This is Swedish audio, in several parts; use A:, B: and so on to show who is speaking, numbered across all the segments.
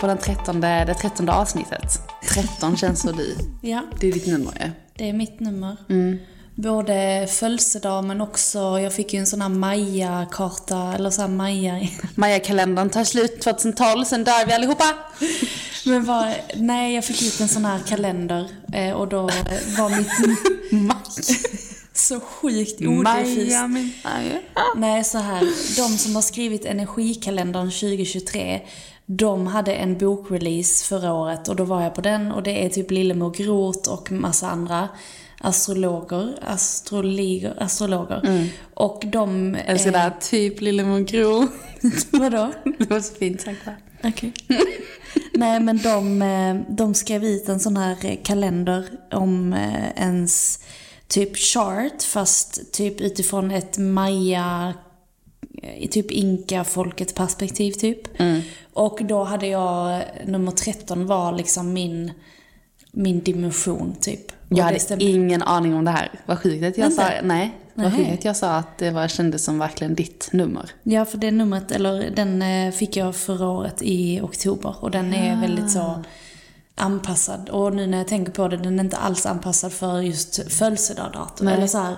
A: På den trettonde, det trettonde avsnittet. 13 känns så du.
B: Ja,
A: Det är ditt nummer ju.
B: det är mitt nummer. Både födelsedag men också, jag fick ju en sån här Maya-karta, eller så här Maya...
A: Maya-kalendern tar slut 2012, sen dör vi allihopa.
B: Men var, nej, jag fick ut en sån här kalender eh, och då eh, var mitt... så sjukt.
A: Maja, min Maja.
B: Nej, så här. De som har skrivit Energikalendern 2023, de hade en bokrelease förra året och då var jag på den och det är typ Lillemor Groth och massa andra astrologer, astrologer, astrologer. Och de...
A: Jag älskar det här, typ Lillemor Gro.
B: Vadå?
A: Det var så fint sagt va?
B: Okej. Nej, men de, eh, de skrev ut en sån här eh, kalender om eh, ens typ chart, fast typ utifrån ett maya, i typ inka-folket perspektiv typ. Och då hade jag, nummer 13 var liksom min, min dimension typ. Och
A: Jag hade
B: stämde-
A: ingen aning om det här. Vad sjukt att jag
B: Inte?
A: sa, nej. Vad sjukt att jag sa att det var, kändes som verkligen ditt nummer.
B: Ja, för det numret, eller den eh, fick jag förra året i oktober och den är väldigt så anpassad. Och nu när jag tänker på det, den är inte alls anpassad för just födelsedagsdatum. Eller så här,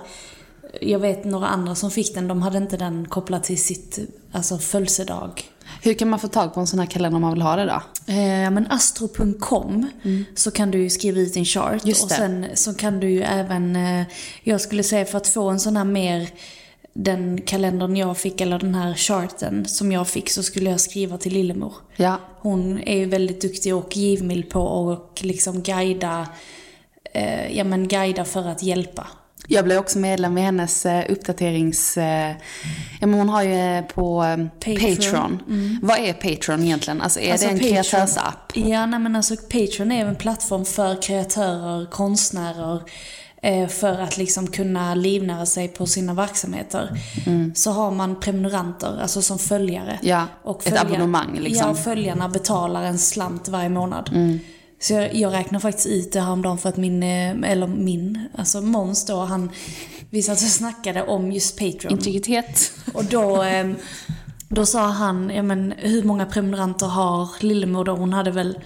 B: jag vet några andra som fick den, de hade inte den kopplad till sitt alltså födelsedag.
A: Hur kan man få tag på en sån här kalender om man vill ha det då?
B: Eh, men astro.com så kan du ju skriva ut din chart.
A: Mm. Just
B: och
A: det.
B: sen så kan du ju även, eh, jag skulle säga för att få en sån här mer, den kalendern jag fick eller den här charten som jag fick så skulle jag skriva till Lillemor.
A: Ja.
B: Hon är ju väldigt duktig och givmild på att liksom guida, eh, ja men guida för att hjälpa.
A: Jag blev också medlem i hennes eh, uppdaterings... Eh, ja, men hon har ju eh, på
B: Patreon.
A: Patreon. Vad är Patreon egentligen? Alltså är
B: Alltså,
A: det en
B: Patreon-
A: kreatörsapp?
B: Ja, nej men alltså Patreon är en plattform för kreatörer, konstnärer, för att liksom kunna livnära sig på sina verksamheter. Så har man prenumeranter, alltså som följare.
A: Ja, ett abonnemang, liksom.
B: Ja, och följarna betalar en slant varje månad. Så jag, jag räknar faktiskt ut det häromdagen för att min, eh, eller min, alltså Måns då, han, vi satt och snackade om just Patreon.
A: Integritet.
B: Och då, eh, då sa han, ja men hur många prenumeranter har Lillemor då? Hon hade väl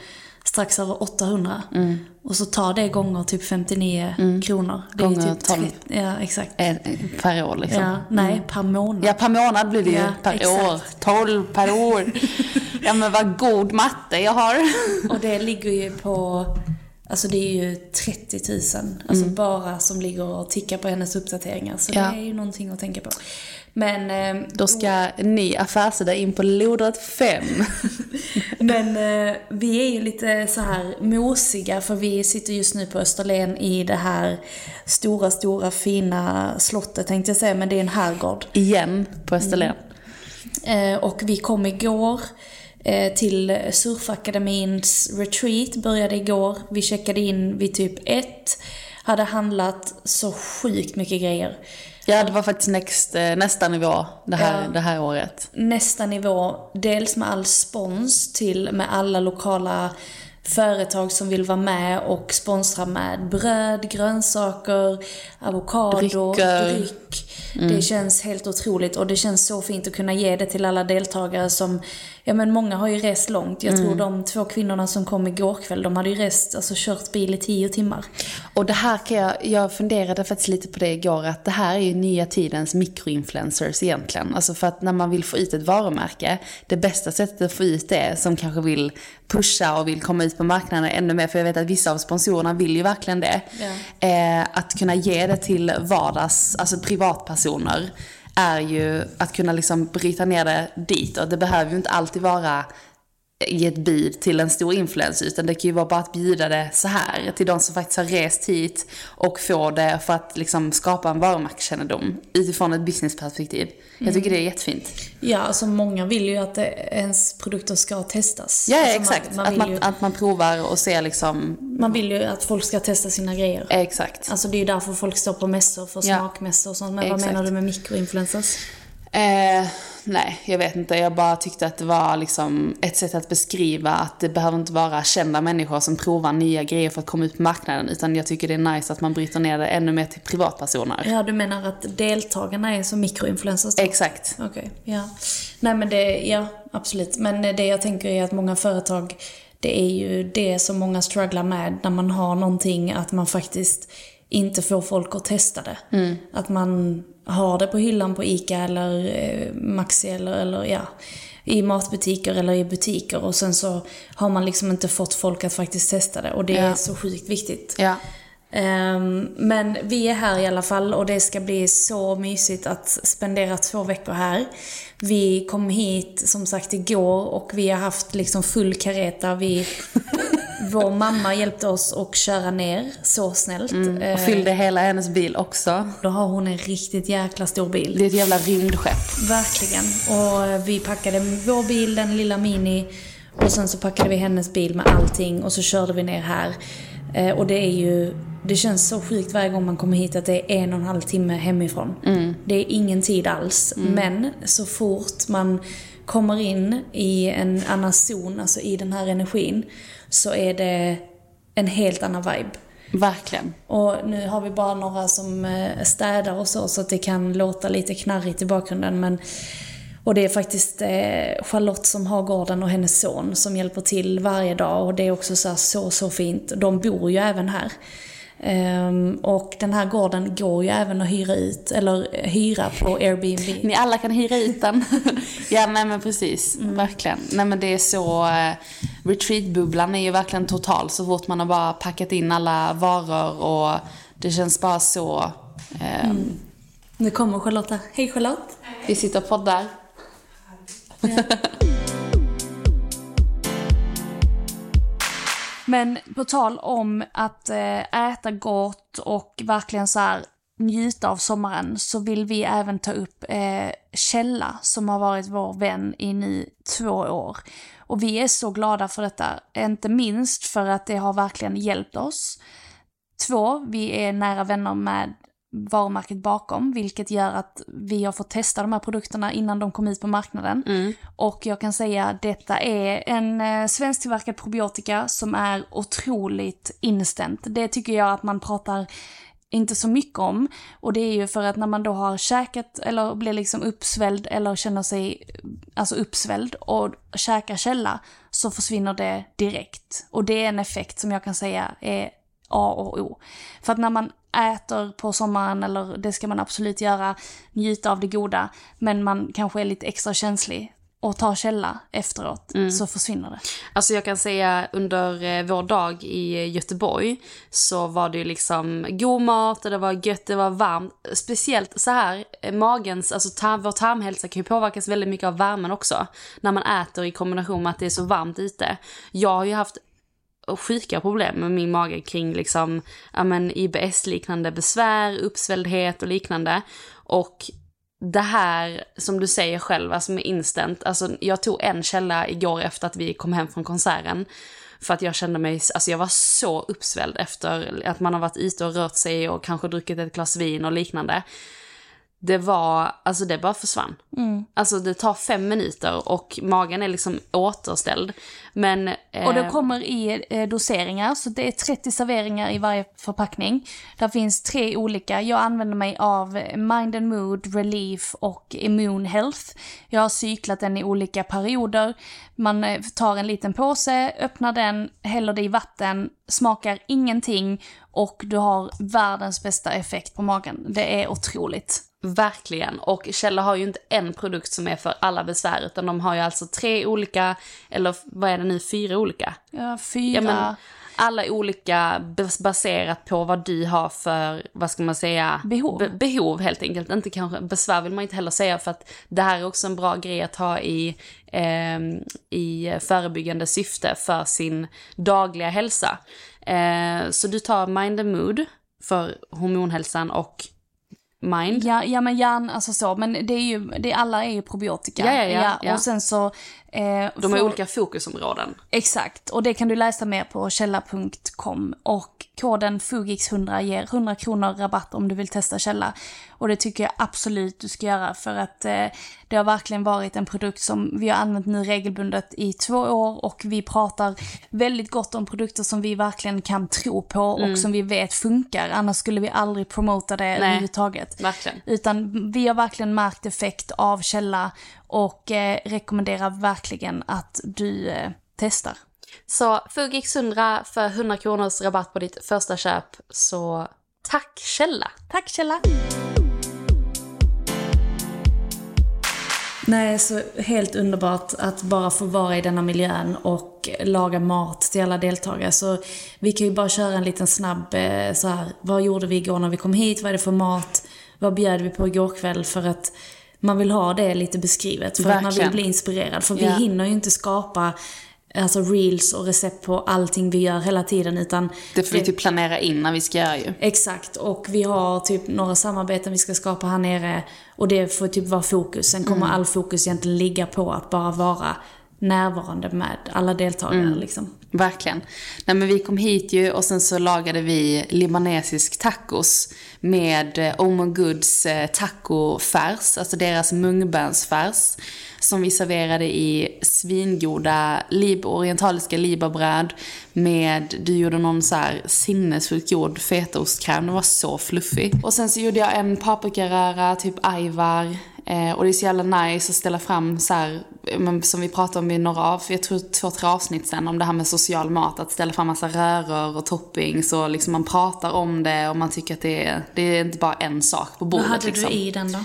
B: strax över 800. Och så tar det gånger typ 59 kronor. Det är
A: Gånger
B: typ
A: 12.
B: 30, Ja, exakt.
A: Eh, Per år liksom.
B: Ja, nej, per månad.
A: Ja, per månad blir det ju.
B: Ja,
A: per
B: exakt.
A: år. 12 per år. ja, men vad god matte jag har.
B: Och det ligger ju på Alltså det är ju 30 000, alltså bara som ligger och tickar på hennes uppdateringar. Så
A: Mm. Ja.
B: det är ju någonting att tänka på. Men, eh,
A: Då ska en ny affärssida in på lodrätt 5.
B: men eh, vi är ju lite så här mosiga för vi sitter just nu på Österlen i det här stora, stora fina slottet tänkte jag säga, men det är en herrgård.
A: Igen på Österlen.
B: Eh, och vi kom igår till Surfakademins retreat, började igår. Vi checkade in vid typ ett. Hade handlat så sjukt mycket grejer.
A: Ja, det var faktiskt next, eh, nästa nivå det här,
B: Ja.
A: det här året.
B: Nästa nivå, dels med all spons till med alla lokala företag som vill vara med och sponsra med bröd, grönsaker, avokado, dryck. Det känns helt otroligt och det känns så fint att kunna ge det till alla deltagare som, ja men många har ju rest långt. Jag tror de två kvinnorna som kom igår kväll, de hade ju rest, alltså kört bil i tio timmar.
A: Och det här kan jag, jag funderade faktiskt lite på det igår, att det här är ju nya tidens mikroinfluencers egentligen. Alltså för att när man vill få ut ett varumärke, det bästa sättet att få ut det, som kanske vill pusha och vill komma ut på marknaden ännu mer, för jag vet att vissa av sponsorerna vill ju verkligen det. Eh, att kunna ge det till vardags, alltså privatpersoner, är ju att kunna liksom bryta ner det dit. Och det behöver ju inte alltid vara ge ett bud till en stor influencer, utan det kan ju vara bara att bjuda det så här till de som faktiskt har rest hit och får det för att liksom skapa en varumärkeskännedom utifrån ett businessperspektiv. Jag tycker det är jättefint.
B: Ja, alltså många vill ju att ens produkter ska testas.
A: Ja,
B: alltså
A: exakt.
B: Man, man,
A: att, man,
B: ju,
A: att man provar och ser liksom,
B: man vill ju att folk ska testa sina grejer.
A: exakt.
B: Alltså det är ju därför folk står på mässor, för smakmässor och sånt. Men vad
A: Exakt.
B: menar du med mikroinfluencers?
A: Eh, nej, jag vet inte. Jag bara tyckte att det var liksom ett sätt att beskriva att det behöver inte vara kända människor som provar nya grejer för att komma ut på marknaden. Utan jag tycker det är nice att man bryter ner det ännu mer till privatpersoner.
B: Ja, du menar att deltagarna är som mikroinfluencers då?
A: Exakt.
B: Okej, ja. Nej men det, ja absolut. Men det jag tänker är att många företag, det är ju det som många strugglar med när man har någonting, att man faktiskt inte får folk att testa det.
A: Mm.
B: Att man har det på hyllan på ICA eller eh, Maxi eller, eller ja, i matbutiker eller i butiker och sen så har man liksom inte fått folk att faktiskt testa det och det är
A: Ja.
B: så sjukt viktigt.
A: Ja.
B: Ehm, men vi är här i alla fall och det ska bli så mysigt att spendera två veckor här. Vi kom hit som sagt igår och vi har haft liksom full kareta. Vi, vår mamma hjälpte oss att köra ner, så snällt.
A: Och
B: Ehm,
A: fyllde hela hennes bil också.
B: då har hon en riktigt jäkla stor bil.
A: Det är ett jävla rymdskepp.
B: Verkligen. Och vi packade vår bil, den lilla Mini. Och sen så packade vi hennes bil med allting och så körde vi ner här. Eh, och det är ju, det känns så sjukt varje gång man kommer hit att det är en och en halv timme hemifrån. Det är ingen tid alls. Men så fort man kommer in i en annan zon, alltså i den här energin, så är det en helt annan vibe.
A: Verkligen.
B: Och nu har vi bara några som eh, städar och så, så att det kan låta lite knarrigt i bakgrunden. Men, och det är faktiskt eh, Charlotte som har gården och hennes son som hjälper till varje dag. Och det är också så, så, så fint. De bor ju även här. Ehm, och den här gården går ju även att hyra ut, eller eh, hyra på Airbnb.
A: Ni alla kan hyra ut den. ja, nej men precis. Verkligen. Nej men det är så... Eh, retreatbubblan är ju verkligen total så fort man har bara packat in alla varor och det känns bara så... Eh,
B: Nu kommer Charlotta. Hej Charlotte!
A: Vi sitter och poddar.
B: Men på tal om att eh, äta gott och verkligen så här njuta av sommaren så vill vi även ta upp eh, Källa som har varit vår vän i nu två år. Och vi är så glada för detta, inte minst för att det har verkligen hjälpt oss. Två, vi är nära vänner med varumärket bakom, vilket gör att vi har fått testa de här produkterna innan de kom ut på marknaden. Och jag kan säga att detta är en eh, svensktillverkad probiotika som är otroligt instant. Det tycker jag att man pratar inte så mycket om. Och det är ju för att när man då har käkat eller blir liksom uppsvälld eller känner sig alltså uppsvälld och käkar källa så försvinner det direkt. Och det är en effekt som jag kan säga är A och O. För att när man äter på sommaren, eller det ska man absolut göra, njuta av det goda, men man kanske är lite extra känslig. och tar källa efteråt så försvinner det.
A: Alltså jag kan säga under eh, vår dag i Göteborg så var det ju liksom god mat och det var gött, det var varmt. Speciellt så här, eh, magens, alltså tarm, vår tarmhälsa kan ju påverkas väldigt mycket av värmen också. När man äter i kombination med att det är så varmt ute. Jag har ju haft sjuka problem med min mage kring liksom, ja men IBS-liknande besvär, uppsvälldhet och liknande. Och det här som du säger själv, alltså med instant, alltså jag tog en källa igår efter att vi kom hem från konserten. För att jag kände mig, alltså jag var så uppsvälld efter att man har varit ute och rört sig och kanske druckit ett glas vin och liknande. Det var, alltså det bara försvann. Alltså det tar fem minuter och magen är liksom återställd. Men...
B: Och det
A: eh,
B: kommer i eh, doseringar, så det är 30 serveringar i varje förpackning. Där finns tre olika. Jag använder mig av Mind and Mood, Relief och Immune Health. Jag har cyklat den i olika perioder. Man eh, tar en liten påse, öppnar den, häller det i vatten, smakar ingenting och du har världens bästa effekt på magen. Det är otroligt.
A: Verkligen. Och Källa har ju inte en produkt som är för alla besvär, utan de har ju alltså tre olika, eller vad är det nu, fyra olika?
B: Ja, fyra.
A: Ja, men alla olika bas- baserat på vad du har för, vad ska man säga?
B: Behov.
A: Be- behov helt enkelt. Inte kanske, besvär vill man inte heller säga för att det här är också en bra grej att ha i, ehm, i förebyggande syfte för sin dagliga hälsa. Eh, så du tar Mind and Mood för hormonhälsan och Mind.
B: Ja, ja men hjärn, alltså så, men det är ju, det, alla är ju probiotika.
A: Ja, ja, ja, ja.
B: Och sen så... Eh,
A: De har
B: får-
A: olika fokusområden.
B: Exakt, och det kan du läsa mer på källa.com. Och koden FUGIX100 ger 100 kronor rabatt om du vill testa källa. Och det tycker jag absolut du ska göra för att eh, det har verkligen varit en produkt som vi har använt nu regelbundet i två år och vi pratar väldigt gott om produkter som vi verkligen kan tro på och som vi vet funkar. Annars skulle vi aldrig promota det överhuvudtaget.
A: verkligen.
B: Utan vi har verkligen märkt effekt av källa och eh, rekommenderar verkligen att du eh, testar.
A: Så Fugix 100 för 100 kronors rabatt på ditt första köp. Så tack Källa!
B: Tack Källa! Nej, så helt underbart att bara få vara i denna miljön och laga mat till alla deltagare. Så vi kan ju bara köra en liten snabb eh, så här, vad gjorde vi igår när vi kom hit? Vad är det för mat? Vad bjöd vi på igår kväll? För att man vill ha det lite beskrivet. För att man vill
A: Verkligen.
B: bli inspirerad. För vi
A: Ja.
B: hinner ju inte skapa alltså reels och recept på allting vi gör hela tiden. Utan
A: Det får vi typ planera in när vi ska göra ju.
B: Exakt, och vi har typ några samarbeten vi ska skapa här nere och det får typ vara fokus. Sen kommer all fokus egentligen ligga på att bara vara närvarande med alla deltagare liksom.
A: Verkligen. Nej men vi kom hit ju och sen så lagade vi libanesisk tacos med eh, Omo Goods eh, tacofärs, alltså deras mungbönsfärs. Som vi serverade i svingoda lib orientaliska libabröd med, du gjorde någon så här sinnessjukt gjord fetaostkräm, den var så fluffig. Och sen så gjorde jag en paprikaröra, typ ajvar. Eh, och det är så jävla nice att ställa fram så här, som vi pratade om i några av, jag tror två, tre avsnitt sen, om det här med social mat. Att ställa fram massa röror och toppings och liksom man pratar om det och man tycker att det är, det är inte bara en sak på bordet
B: Vad hade
A: liksom.
B: du i den då?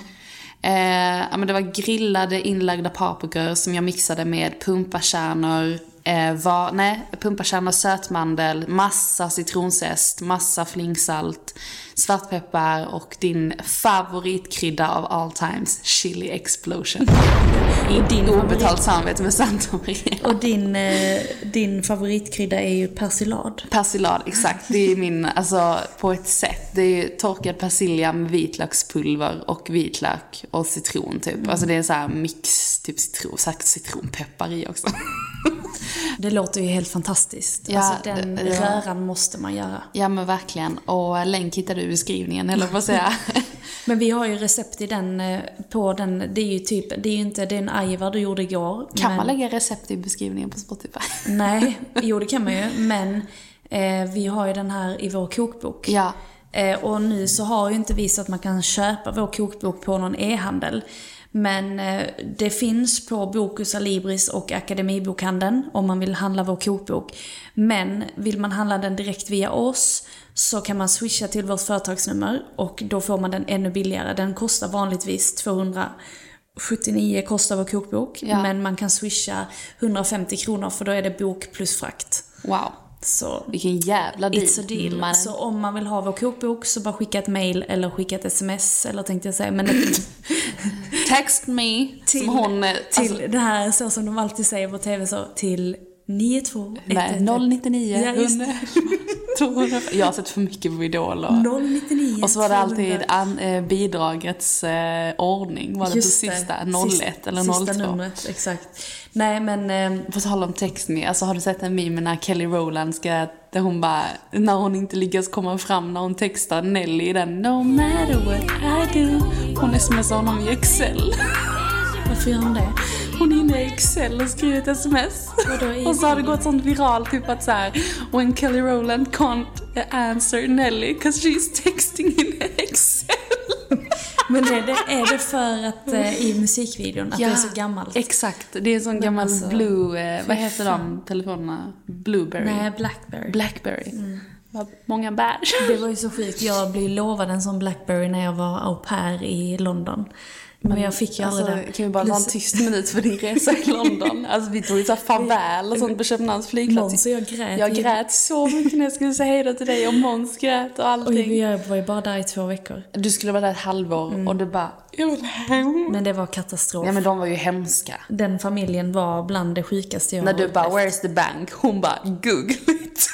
A: Eh, ja, men det var grillade inlagda paprikor som jag mixade med pumpakärnor, eh, var, nej, pumpakärnor, sötmandel, massa citronzest, massa flingsalt, svartpeppar och din favoritkrydda av all times, chili explosion.
B: Och din,
A: Obetalt
B: favorit,
A: samarbete med Santa Maria.
B: och din, eh, din favoritkrydda är ju persilad.
A: Persilad, exakt. Det är min, alltså på ett sätt. Det är torkad persilja med vitlökspulver och vitlök och citron typ. Alltså det är en sån här mix, typ citron, säkert citronpeppar i också.
B: Det låter ju helt fantastiskt.
A: Ja,
B: alltså den
A: ja.
B: röran måste man göra.
A: Ja men verkligen. Och länk hittar du i beskrivningen, eller vad säger jag?
B: Men vi har ju recept i den, eh, på den, det är ju typ, det är ju inte, det är en ajvar du gjorde igår.
A: Kan
B: men-
A: man lägga recept i beskrivningen på Spotify?
B: Nej, jo det kan man ju. Men eh, vi har ju den här i vår kokbok.
A: Ja.
B: Eh, och nu så har ju inte vi så att man kan köpa vår kokbok på någon e-handel. Men eh, det finns på Bokus Alibris och Akademibokhandeln om man vill handla vår kokbok. Men vill man handla den direkt via oss så kan man swisha till vårt företagsnummer och då får man den ännu billigare. Den kostar vanligtvis 200 79 kostar vår kokbok.
A: Ja.
B: Men man kan swisha 150 kronor för då är det bok plus frakt.
A: Wow.
B: Så
A: Vilken jävla deal.
B: It's a deal.
A: mannen.
B: Så om man vill ha vår kokbok så bara skicka ett mail eller skicka ett sms eller tänkte jag säga. Men ett,
A: Text me.
B: till,
A: som hon... eh,
B: till
A: alltså,
B: det här så som de alltid säger på TV så till 92
A: nej, 099
B: Ja, just
A: 100 200. Jag har sett för mycket på Idol och...
B: 099
A: Och så var det alltid
B: 200.
A: an, eh, bidragets eh, ordning. Var det
B: Just
A: på sista?
B: det.
A: 01
B: Sist-
A: eller
B: Sista
A: 02?
B: numret, exakt. Nej men, eh,
A: På tal om textning, alltså har du sett en meme när Kelly Rowland ska, där hon bara, när hon inte lyckas komma fram när hon textar Nelly i den No matter what I do. Hon smsar honom i Excel.
B: varför gör hon det?
A: Hon är inne i Excel och skriver ett sms.
B: I
A: Och så har det gått sånt viralt, typ att såhär When Kelly Rowland can't answer Nelly 'cause she's texting in Excel.
B: Men är det, är det för att eh, i musikvideon, att det är så gammalt?
A: Exakt, det är en sån gammal
B: alltså,
A: blue, eh, vad heter de telefonerna? Blueberry?
B: Nej, Blackberry.
A: Blackberry. Vad många bär.
B: Det var ju så sjukt. Jag blev lovad en sån Blackberry när jag var au pair i London. Men jag fick ju aldrig
A: Alltså,
B: den.
A: kan vi bara ta en
B: Plus-
A: tyst minut för din resa i London? Alltså vi tog ju såhär farväl och sånt på Köpenhamns flygplats.
B: Måns och jag grät
A: Jag
B: ju.
A: grät så mycket när jag skulle säga hejdå till dig och Måns grät och
B: Och
A: allting.
B: vi var ju bara där i två veckor.
A: Du skulle vara där ett halvår och du bara, jag vill hem.
B: Men det var katastrof.
A: Ja men de var ju hemska.
B: Den familjen var bland det sjukaste jag
A: När du bara,
B: upplevt.
A: where's the bank? Hon bara, google it.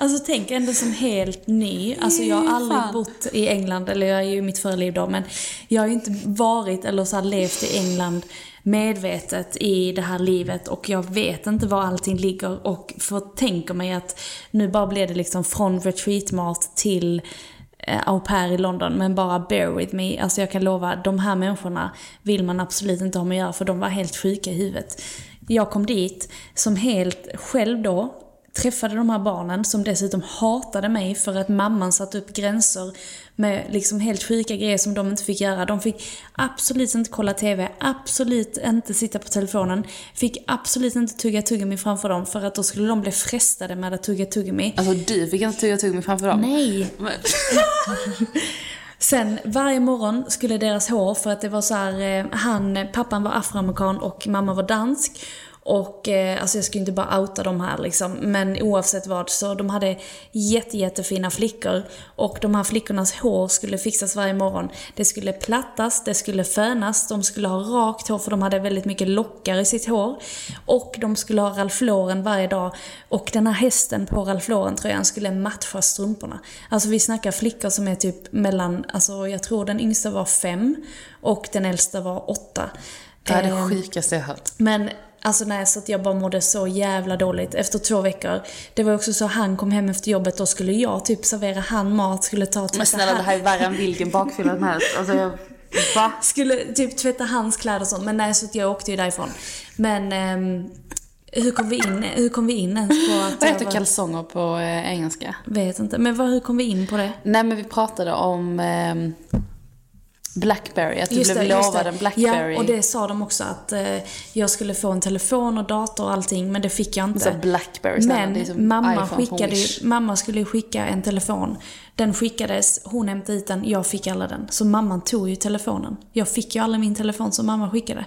B: Alltså tänk ändå som helt ny. Alltså jag har aldrig
A: Fan.
B: bott i England, eller jag är ju i mitt förra liv då, men jag har ju inte varit eller så här levt i England medvetet i det här livet och jag vet inte var allting ligger och för tänker mig att nu bara blir det liksom från retreatmat till eh, au pair i London, men bara bear with me. Alltså jag kan lova, de här människorna vill man absolut inte ha med att göra för de var helt sjuka i huvudet. Jag kom dit som helt själv då, träffade de här barnen som dessutom hatade mig för att mamman satte upp gränser med liksom helt sjuka grejer som de inte fick göra. De fick absolut inte kolla TV, absolut inte sitta på telefonen, fick absolut inte tugga tuggummi framför dem för att då skulle de bli frestade med att tugga tuggummi.
A: Alltså du fick inte tugga tuggummi framför dem?
B: Nej!
A: Men-
B: Sen varje morgon skulle deras hår, för att det var så här, eh, han, pappan var afroamerikan och mamma var dansk. Och eh, alltså jag ska ju inte bara outa dem här liksom, men oavsett vad så de hade jätte, jättefina flickor. Och de här flickornas hår skulle fixas varje morgon. Det skulle plattas, det skulle fönas, de skulle ha rakt hår för de hade väldigt mycket lockar i sitt hår. Och de skulle ha Ralph Lauren varje dag. Och den här hästen på Ralph Lauren-tröjan skulle matcha strumporna. Alltså vi snackar flickor som är typ mellan, alltså jag tror den yngsta var fem och den äldsta var åtta.
A: Det är
B: Ehm,
A: det sjukaste jag hört.
B: men alltså nej, så att jag bara mådde så jävla dåligt efter två veckor. Det var också så han kom hem efter jobbet, då skulle jag typ servera han mat, skulle ta och
A: Men
B: tvätta
A: snälla det
B: han-
A: här är värre än vilken bakfylla som helst. Alltså jag, va?
B: Skulle typ tvätta hans kläder och sånt. Men nej, så att jag åkte ju därifrån. Men ehm, hur kom vi in, hur kom vi in ens på att
A: Vad heter
B: var-
A: kalsonger på eh, engelska?
B: Vet inte. Men vad, hur kom vi in på det?
A: Nej men vi pratade om ehm, Blackberry, att du
B: Just
A: blev
B: det,
A: lovad en Blackberry.
B: Ja, och det sa de också att eh, jag skulle få en telefon och dator och allting, men det fick jag inte.
A: Så Blackberry,
B: men mamma, skickade mamma skulle skicka en telefon. Den skickades, hon hämtade hit den, jag fick alla den. Så mamman tog ju telefonen. Jag fick ju aldrig min telefon som mamma skickade.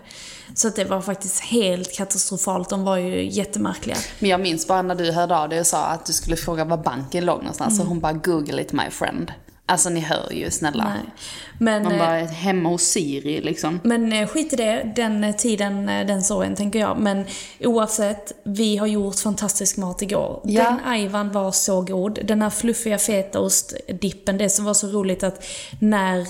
B: Så att det var faktiskt helt katastrofalt. De var ju jättemärkliga.
A: Men jag minns bara när du hörde av dig och sa att du skulle fråga var banken låg någonstans. Så hon bara google it my friend. Alltså ni hör ju, snälla.
B: Nej. Men,
A: Man
B: eh,
A: bara, hemma hos Siri liksom.
B: Men eh, skit i det, den eh, tiden, den sorgen tänker jag. Men oavsett, vi har gjort fantastisk mat igår.
A: Ja.
B: Den ajvan var så god. Den här fluffiga fetaostdippen, det som var så roligt att när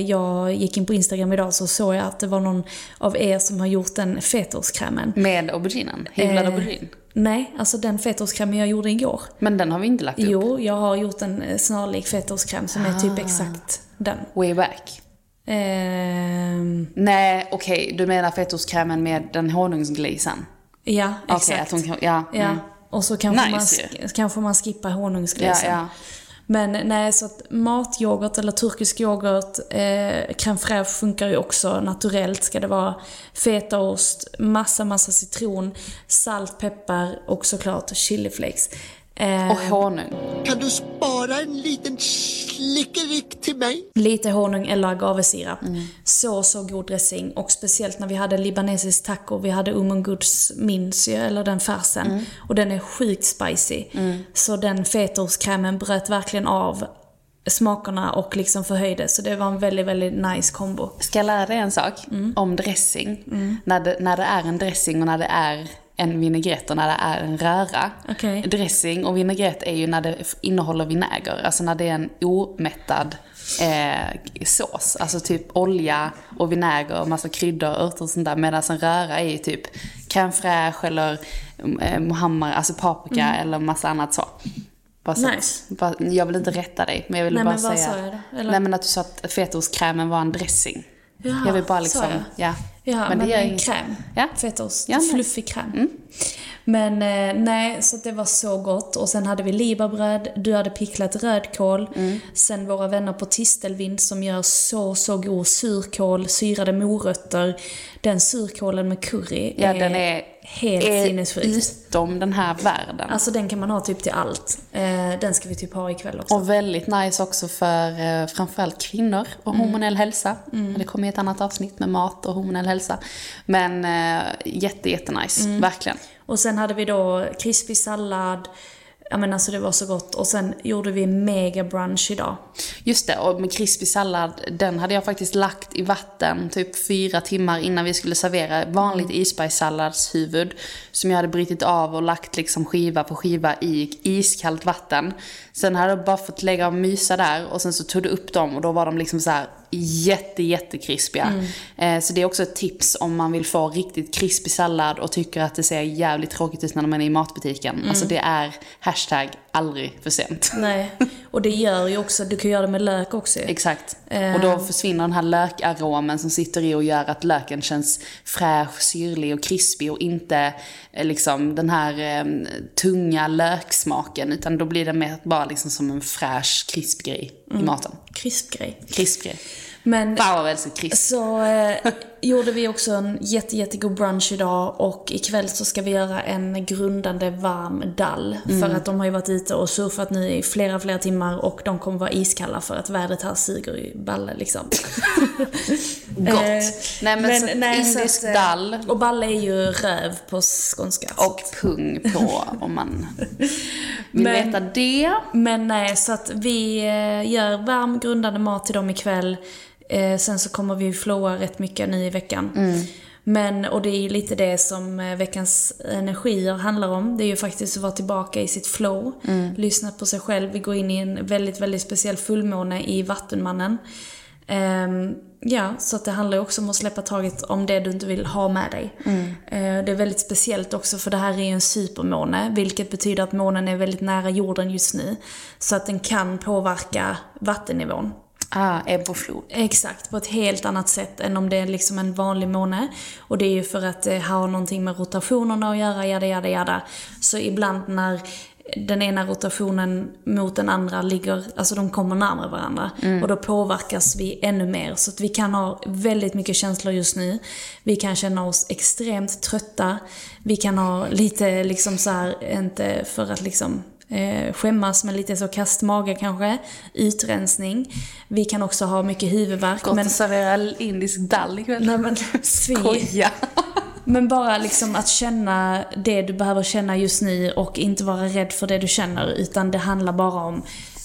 B: jag gick in på Instagram idag så såg jag att det var någon av er som har gjort den fetaostkrämen.
A: Med auberginen, hyvlad
B: Eh,
A: aubergine.
B: Nej, alltså den fetaostkrämen jag gjorde igår.
A: Men den har vi inte lagt upp.
B: Jo, jag har gjort en eh, snarlik fetaostkräm som är typ exakt den.
A: Way back.
B: Ehm,
A: Nej, okej, du menar fetaostkrämen med den honungsglisen?
B: ja, exakt.
A: att hon ja.
B: Ja,
A: Mm.
B: och så kanske,
A: Nice
B: man, sk- kanske man skippar honungsglisen.
A: Ja, ja.
B: Men nej, så att matyoghurt eller turkisk yoghurt, eh, crème fraîche funkar ju också naturellt. Ska det vara fetaost, massa, massa citron, salt, peppar och såklart chiliflakes. Eh,
A: Och honung.
C: Kan du spara en liten slickerick till mig.
B: Lite honung eller agavesirap. Så, så god dressing. Och speciellt när vi hade libanesisk taco. Vi hade umunguds minns ju, eller den färsen. Och den är sjukt spicy. Så den fetaostkrämen bröt verkligen av smakerna och liksom förhöjde. Så det var en väldigt, väldigt nice kombo.
A: Ska jag lära dig en sak om dressing? När, det, när det är en dressing och när det är en vinägrett och när det är en röra.
B: Okej.
A: Dressing och vinägrett är ju när det innehåller vinäger, alltså när det är en omättad eh, sås. Alltså typ olja och vinäger och massa kryddor, örter och sånt där. Medan en röra är ju typ crème fraîche eller eh, mohammar, alltså paprika eller massa annat så. Bara att-
B: Nice.
A: bara, jag vill inte rätta dig, men jag ville
B: Nej,
A: bara
B: men vad
A: säga...
B: sa jag då? Eller?
A: Nej men att du sa att fetaostkrämen var en dressing.
B: Jaha,
A: jag vill bara liksom,
B: jag?
A: ja.
B: Ja, men,
A: det gör
B: en
A: inget.
B: kräm.
A: Ja.
B: Fetaost.
A: Ja.
B: Fluffig kräm. Men eh, nej, så det var så gott. Och sen hade vi libabröd, du hade picklat rödkål. Sen våra vänner på Tistelvind som gör så, så god surkål, syrade morötter. Den surkålen med curry
A: Ja, den är,
B: helt
A: är
B: sinnessjukt.
A: utom den här världen.
B: Alltså den kan man ha typ till allt. Eh, den ska vi typ ha ikväll också.
A: Och väldigt nice också för eh, framförallt kvinnor och hormonell hälsa. Det kommer i ett annat avsnitt med mat och hormonell hälsa. Men eh, jätte, jätte nice, verkligen.
B: Och sen hade vi då krispig sallad. Ja men alltså det var så gott. Och sen gjorde vi mega brunch idag.
A: Just det, och med krispig sallad, den hade jag faktiskt lagt i vatten typ fyra timmar innan vi skulle servera vanligt isbergssalladshuvud. Som jag hade brutit av och lagt liksom skiva på skiva i iskallt vatten. Sen hade jag bara fått lägga och mysa där och sen så tog du upp dem och då var de liksom så här jätte, jättekrispiga. Eh, så det är också ett tips om man vill få riktigt krispig sallad och tycker att det ser jävligt tråkigt ut när man är i matbutiken. Alltså det är hashtag aldrig för sent.
B: Nej. Och det gör ju också, du kan göra det med lök också.
A: Exakt. Och då försvinner den här lökaromen som sitter i och gör att löken känns fräsch, syrlig och krispig och inte eh, liksom den här eh, tunga löksmaken. Utan då blir det mer bara liksom som en fräsch krispgrej i maten.
B: Krispgrej.
A: Krispgrej.
B: Men
A: Wow, jag älskar krisp.
B: så eh, gjorde vi också en jätte, jättegod brunch idag och ikväll så ska vi göra en grundande varm dall. För att de har ju varit ute och surfat nu i flera, flera timmar och de kommer vara iskalla för att vädret här suger i balle liksom.
A: Gott.
B: Eh,
A: nej men, så indisk
B: att, eh,
A: dall
B: Och balle är ju röv på skånska.
A: och pung på om man vill
B: Men-
A: veta det.
B: Men nej, så att vi eh, gör varm grundande mat till dem ikväll. Eh, sen så kommer vi flowa rätt mycket nu i veckan. Men, och det är ju lite det som eh, veckans energier handlar om. Det är ju faktiskt att vara tillbaka i sitt flow. Lyssna på sig själv. Vi går in i en väldigt, väldigt speciell fullmåne i Vattenmannen. Ehm, ja, så att det handlar ju också om att släppa taget om det du inte vill ha med dig. Eh, det är väldigt speciellt också för det här är ju en supermåne, vilket betyder att månen är väldigt nära jorden just nu. Så att den kan påverka vattennivån.
A: Ah, ebb och flod.
B: Exakt, på ett helt annat sätt än om det är liksom en vanlig måne. Och det är ju för att det har någonting med rotationerna att göra, jada jada jada. Så ibland när den ena rotationen mot den andra ligger, alltså de kommer närmare varandra. Och då påverkas vi ännu mer. Så att vi kan ha väldigt mycket känslor just nu. Vi kan känna oss extremt trötta. Vi kan ha lite liksom så här, inte för att liksom eh, skämmas men lite så kastmage kanske. Utrensning. Vi kan också ha mycket huvudvärk.
A: Gott
B: men,
A: att servera indisk dall ikväll.
B: nej men.
A: Skoja.
B: Men bara liksom att känna det du behöver känna just nu och inte vara rädd för det du känner. Utan det handlar bara om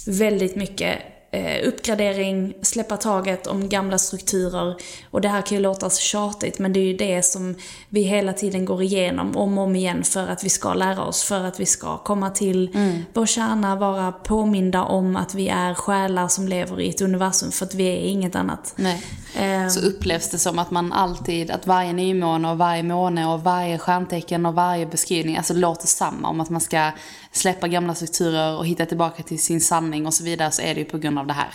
B: väldigt mycket eh, uppgradering, släppa taget om gamla strukturer. Och det här kan ju låta så tjatigt men det är ju det som vi hela tiden går igenom om och om igen för att vi ska lära oss, för att vi ska komma till vår kärna, vara påminda om att vi är själar som lever i ett universum för att vi är inget annat.
A: Nej.
B: Eh,
A: Så upplevs det som att man alltid, att varje nymåne och varje måne och varje stjärntecken och varje beskrivning, alltså låter samma om att man ska släppa gamla strukturer och hitta tillbaka till sin sanning och så vidare, så är det ju på grund av det här.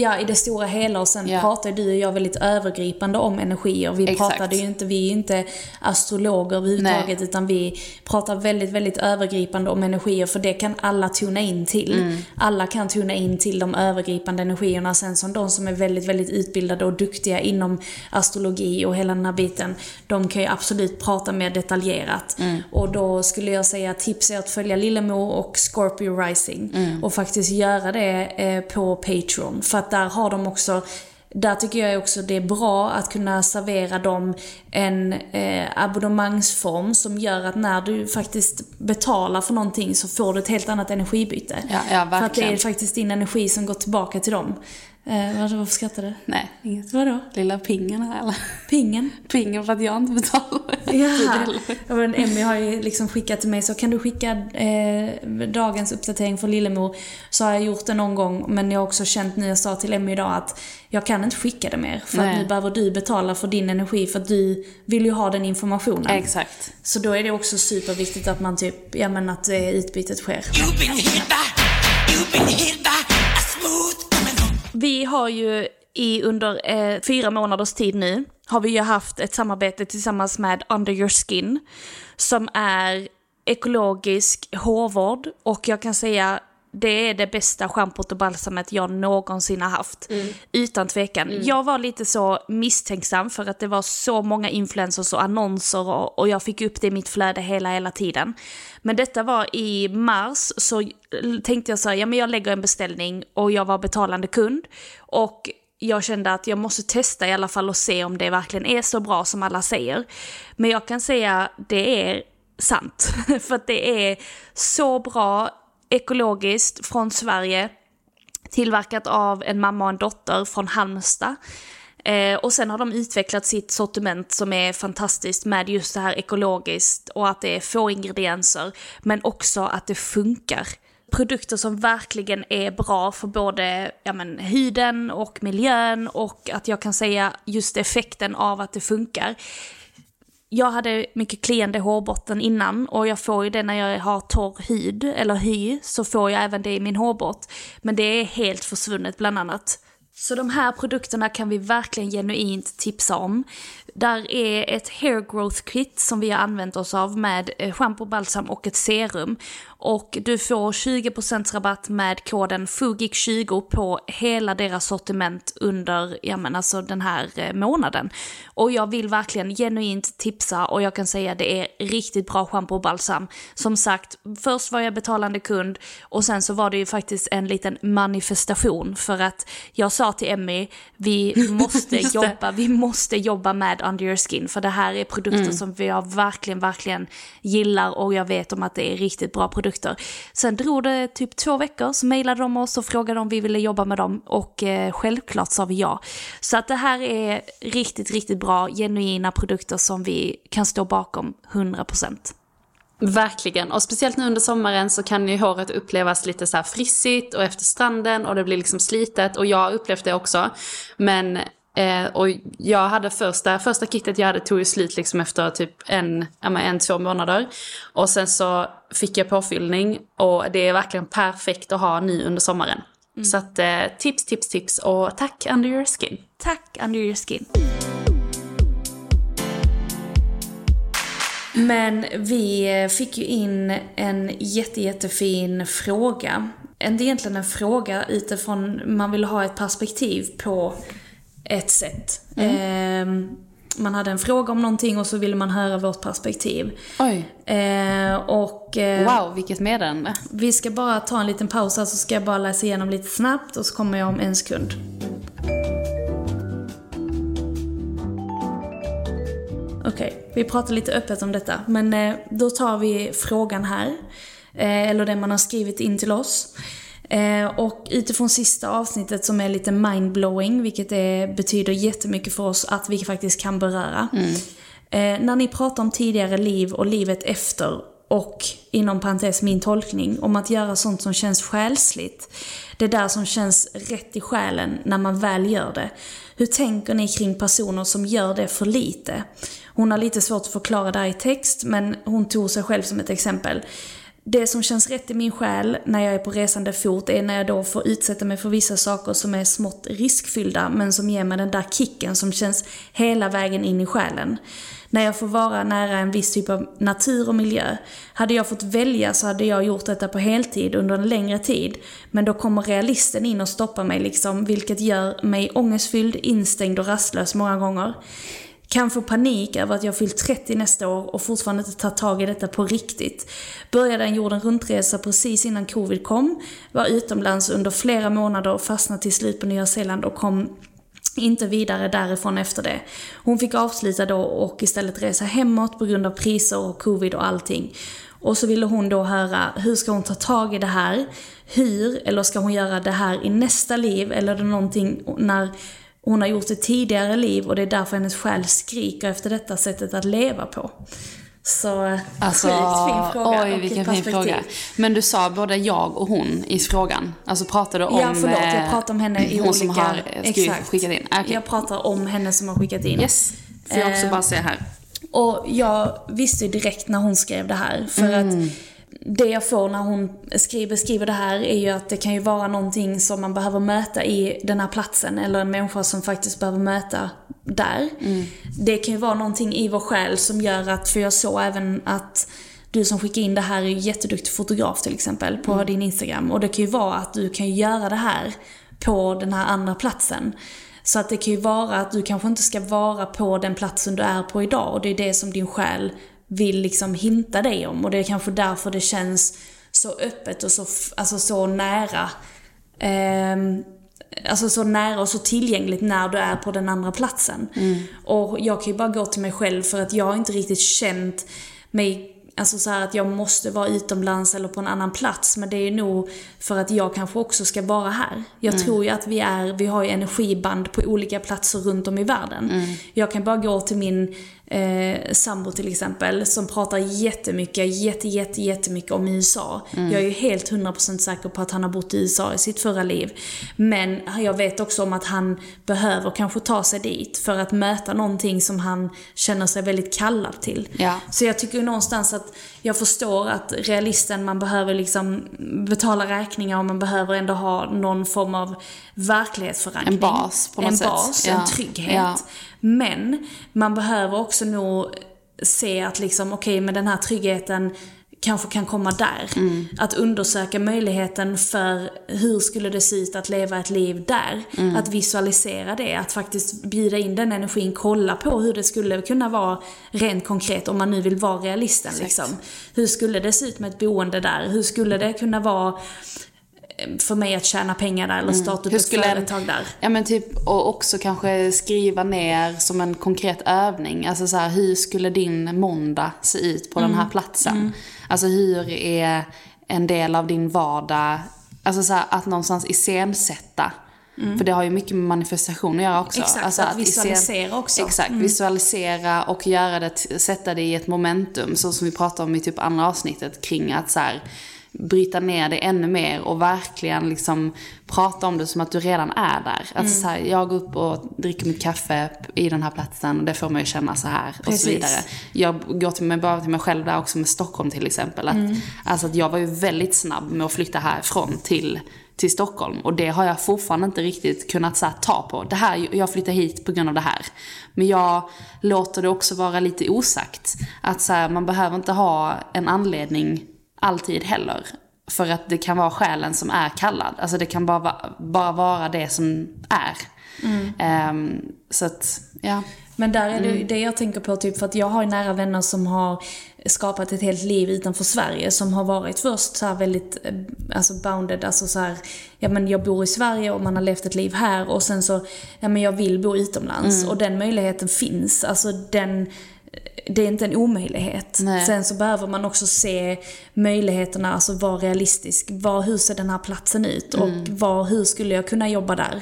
B: Ja, i det stora hela och sen
A: Ja.
B: pratar du och jag väldigt övergripande om energier. Vi
A: Exakt.
B: pratade ju inte, vi är ju inte astrologer överhuvudtaget utan vi pratar väldigt, väldigt övergripande om energier för det kan alla tuna in till.
A: Mm.
B: Alla kan tuna in till de övergripande energierna. Sen som de som är väldigt, väldigt utbildade och duktiga inom astrologi och hela den här biten, de kan ju absolut prata mer detaljerat.
A: Mm.
B: Och då skulle jag säga tips är att följa Lillemor och Scorpio Rising
A: Mm.
B: och faktiskt göra det eh, på Patreon. För att där har de också där tycker jag också det är bra att kunna servera dem en eh, abonnemangsform som gör att när du faktiskt betalar för någonting så får du ett helt annat energibyte.
A: Ja, ja,
B: för att det är faktiskt din energi som går tillbaka till dem. Eh, varför skrattar du?
A: Nej, inget.
B: Vadå?
A: Lilla pingen här eller?
B: Pingen?
A: Pingen för att jag inte betalar.
B: Jaha. Ja, men Emmy har ju liksom skickat till mig så kan du skicka eh, dagens uppdatering för Lillemor? Så har jag gjort det någon gång men jag har också känt när jag sa till Emmy idag att jag kan inte skicka det mer. För
A: Nej.
B: att nu behöver du betala för din energi för att du vill ju ha den informationen.
A: Exakt.
B: Så då är det också superviktigt att man typ, ja men att eh, utbytet sker.
C: You've been hit by, you've been hit by.
B: Vi har ju i under eh, fyra månaders tid nu har vi ju haft ett samarbete tillsammans med Under Your Skin som är ekologisk hårvård. Och jag kan säga det är det bästa schampot och balsamet jag någonsin har haft. Utan tvekan. Jag var lite så misstänksam för att det var så många influencers och annonser och, och jag fick upp det i mitt flöde hela, hela tiden. Men detta var i mars så tänkte jag så här, ja men jag lägger en beställning och jag var betalande kund. Och jag kände att jag måste testa i alla fall och se om det verkligen är så bra som alla säger. Men jag kan säga det är sant. För att det är så bra ekologiskt från Sverige. Tillverkat av en mamma och en dotter från Halmstad. Eh, och sen har de utvecklat sitt sortiment som är fantastiskt med just det här ekologiskt och att det är få ingredienser men också att det funkar. Produkter som verkligen är bra för både ja, men, huden och miljön och att jag kan säga just effekten av att det funkar. Jag hade mycket kliande hårbotten innan och jag får ju det när jag har torr hud eller hy så får jag även det i min hårbott. Men det är helt försvunnet bland annat. Så de här produkterna kan vi verkligen genuint tipsa om. Där är ett hair growth kit som vi har använt oss av med schampo, shampoo, balsam och ett serum. Och du får 20% rabatt med koden FUGIK20 på hela deras sortiment under ja, men alltså den här eh, månaden. Och jag vill verkligen genuint tipsa och jag kan säga det är riktigt bra shampoo och balsam. Som sagt, först var jag betalande kund och sen så var det ju faktiskt en liten manifestation för att jag sa till Emmy, vi måste jobba, vi måste jobba med Under Your Skin för det här är produkter som vi har verkligen, verkligen gillar och jag vet om att det är riktigt bra produkter. Sen drog det typ två veckor så mejlade de oss och frågade om vi ville jobba med dem och eh, självklart sa vi ja. Så att det här är riktigt, riktigt bra, genuina produkter som vi kan stå bakom 100%.
A: Verkligen, och speciellt nu under sommaren så kan ju håret upplevas lite så här frissigt och efter stranden och det blir liksom slitet och jag har upplevt det också. Men, eh, och jag hade första, första kittet jag hade tog ju slut liksom efter typ en, en, två månader. Och sen så fick jag påfyllning och det är verkligen perfekt att ha nu under sommaren. Så att eh, tips, tips, tips och tack Under Your Skin.
B: Tack Under Your Skin. Men vi eh, fick ju in en jätte, jättefin fråga. En, egentligen en fråga utifrån man vill ha ett perspektiv på ett sätt. Ehm, man hade en fråga om någonting och så ville man höra vårt perspektiv.
A: Oj,
B: Eh, och eh,
A: wow vilket meddelande.
B: vi ska bara ta en liten paus här så ska jag bara läsa igenom lite snabbt och så kommer jag om en sekund. Okej, vi pratar lite öppet om detta. Men eh, då tar vi frågan här. Eh, eller det man har skrivit in till oss. Eh, och utifrån sista avsnittet som är lite mindblowing, vilket är, betyder jättemycket för oss att vi faktiskt kan beröra. Eh, när ni pratar om tidigare liv och livet efter och inom parentes min tolkning om att göra sånt som känns själsligt. Det där som känns rätt i själen när man väl gör det. Hur tänker ni kring personer som gör det för lite? Hon har lite svårt att förklara det här i text men hon tog sig själv som ett exempel det som känns rätt i min själ när jag är på resande fot är när jag då får utsätta mig för vissa saker som är smått riskfyllda men som ger mig den där kicken som känns hela vägen in i själen. När jag får vara nära en viss typ av natur och miljö. Hade jag fått välja så hade jag gjort detta på heltid under en längre tid. Men då kommer realisten in och stoppar mig liksom, vilket gör mig ångestfylld, instängd och rastlös många gånger. Kan få panik över att jag fyllt 30 nästa år och fortfarande inte tagit tag i detta på riktigt. Började en jorden runt-resa precis innan covid kom, var utomlands under flera månader och fastnade till slut på Nya Zeeland och kom inte vidare därifrån efter det. Hon fick avsluta då och istället resa hemåt på grund av priser och covid och allting. Och så ville hon då höra, hur ska hon ta tag i det här? Hur? Eller ska hon göra det här i nästa liv? Eller är det någonting när hon har gjort ett tidigare liv och det är därför hennes själ skriker efter detta sättet att leva på. Så
A: Alltså,
B: sjukt fin fråga
A: oj
B: och
A: vilken fin fråga. Men du sa både jag och hon i frågan. Alltså pratade du om...
B: Ja, förlåt. Jag
A: eh,
B: pratar om henne i
A: hon
B: olika...
A: som har eh, skrivit, skickat in. Ah, okej.
B: Jag pratar om henne som har skickat in.
A: Yes. Får jag också
B: Eh,
A: bara se här.
B: Och jag visste ju direkt när hon skrev det här. För att det jag får när hon skriver, skriver det här är ju att det kan ju vara någonting som man behöver möta i den här platsen. Eller en människa som faktiskt behöver möta där. Det kan ju vara någonting i vår själ som gör att, för jag såg även att du som skickar in det här är ju jätteduktig fotograf till exempel på din Instagram. Och det kan ju vara att du kan göra det här på den här andra platsen. Så att det kan ju vara att du kanske inte ska vara på den platsen du är på idag och det är det som din själ vill liksom hinta dig om och det är kanske därför det känns så öppet och så, alltså så nära. Ehm, alltså så nära och så tillgängligt när du är på den andra platsen. Och jag kan ju bara gå till mig själv för att jag har inte riktigt känt mig Alltså så att jag måste vara utomlands eller på en annan plats. Men det är ju nog för att jag kanske också ska vara här. Jag tror ju att vi är, vi har ju energiband på olika platser runt om i världen. Jag kan bara gå till min eh, sambo till exempel, som pratar jättemycket, jätte, jätte, jättemycket om USA. Jag är ju helt 100% säker på att han har bott i USA i sitt förra liv. Men jag vet också om att han behöver kanske ta sig dit för att möta någonting som han känner sig väldigt kallad till.
A: Ja.
B: Så jag tycker någonstans att jag förstår att realisten, man behöver liksom betala räkningar och man behöver ändå ha någon form av verklighetsförankring.
A: En bas på något
B: en
A: sätt.
B: bas,
A: Ja.
B: en trygghet.
A: Ja.
B: Men man behöver också nog se att liksom, okej, men den här tryggheten kanske kan komma där.
A: Mm.
B: Att undersöka möjligheten för hur skulle det se ut att leva ett liv där.
A: Mm.
B: Att visualisera det, att faktiskt bjuda in den energin, kolla på hur det skulle kunna vara rent konkret om man nu vill vara realisten. Liksom. Hur skulle det se ut med ett boende där? Hur skulle det kunna vara eh, för mig att tjäna pengar där eller starta upp
A: Mm. Hur
B: ett företag där?
A: Ja men typ, och också kanske skriva ner som en konkret övning. Alltså så här, hur skulle din måndag se ut på den
B: Mm.
A: här platsen? Alltså hur är en del av din vardag, alltså så här, att någonstans iscensätta. För det har ju mycket med manifestation att göra också.
B: Mm. Exakt,
A: alltså
B: att visualisera också. Mm.
A: Exakt, visualisera och göra det, sätta det i ett momentum. Så som vi pratade om i typ andra avsnittet kring att så här, bryta ner det ännu mer och verkligen liksom prata om det som att du redan är där. Alltså
B: Mm.
A: så här, jag går upp och dricker mitt kaffe i den här platsen och det får mig att känna så här och
B: Precis.
A: så vidare. Jag går till mig, bara till mig själv där också med Stockholm till exempel. Att,
B: Mm.
A: Alltså att jag var ju väldigt snabb med att flytta härifrån till till Stockholm och det har jag fortfarande inte riktigt kunnat så här, ta på. Det här, jag flyttar hit på grund av det här. Men jag låter det också vara lite osagt. Att så här, man behöver inte ha en anledning alltid heller. För att det kan vara själen som är kallad. Alltså det kan bara, va- bara vara det som är. Ehm, så att, ja.
B: Men där är det
A: Mm.
B: det jag tänker på, typ för att jag har nära vänner som har skapat ett helt liv utanför Sverige. Som har varit först så väldigt, eh, alltså bounded, alltså så här, ja men jag bor i Sverige och man har levt ett liv här och sen så, ja men jag vill bo utomlands.
A: Mm.
B: Och den möjligheten finns. Alltså den, det är inte en omöjlighet.
A: Nej.
B: Sen så behöver man också se möjligheterna, alltså vara realistisk. Var, hur ser den här platsen ut? Och
A: Mm.
B: var, hur skulle jag kunna jobba där?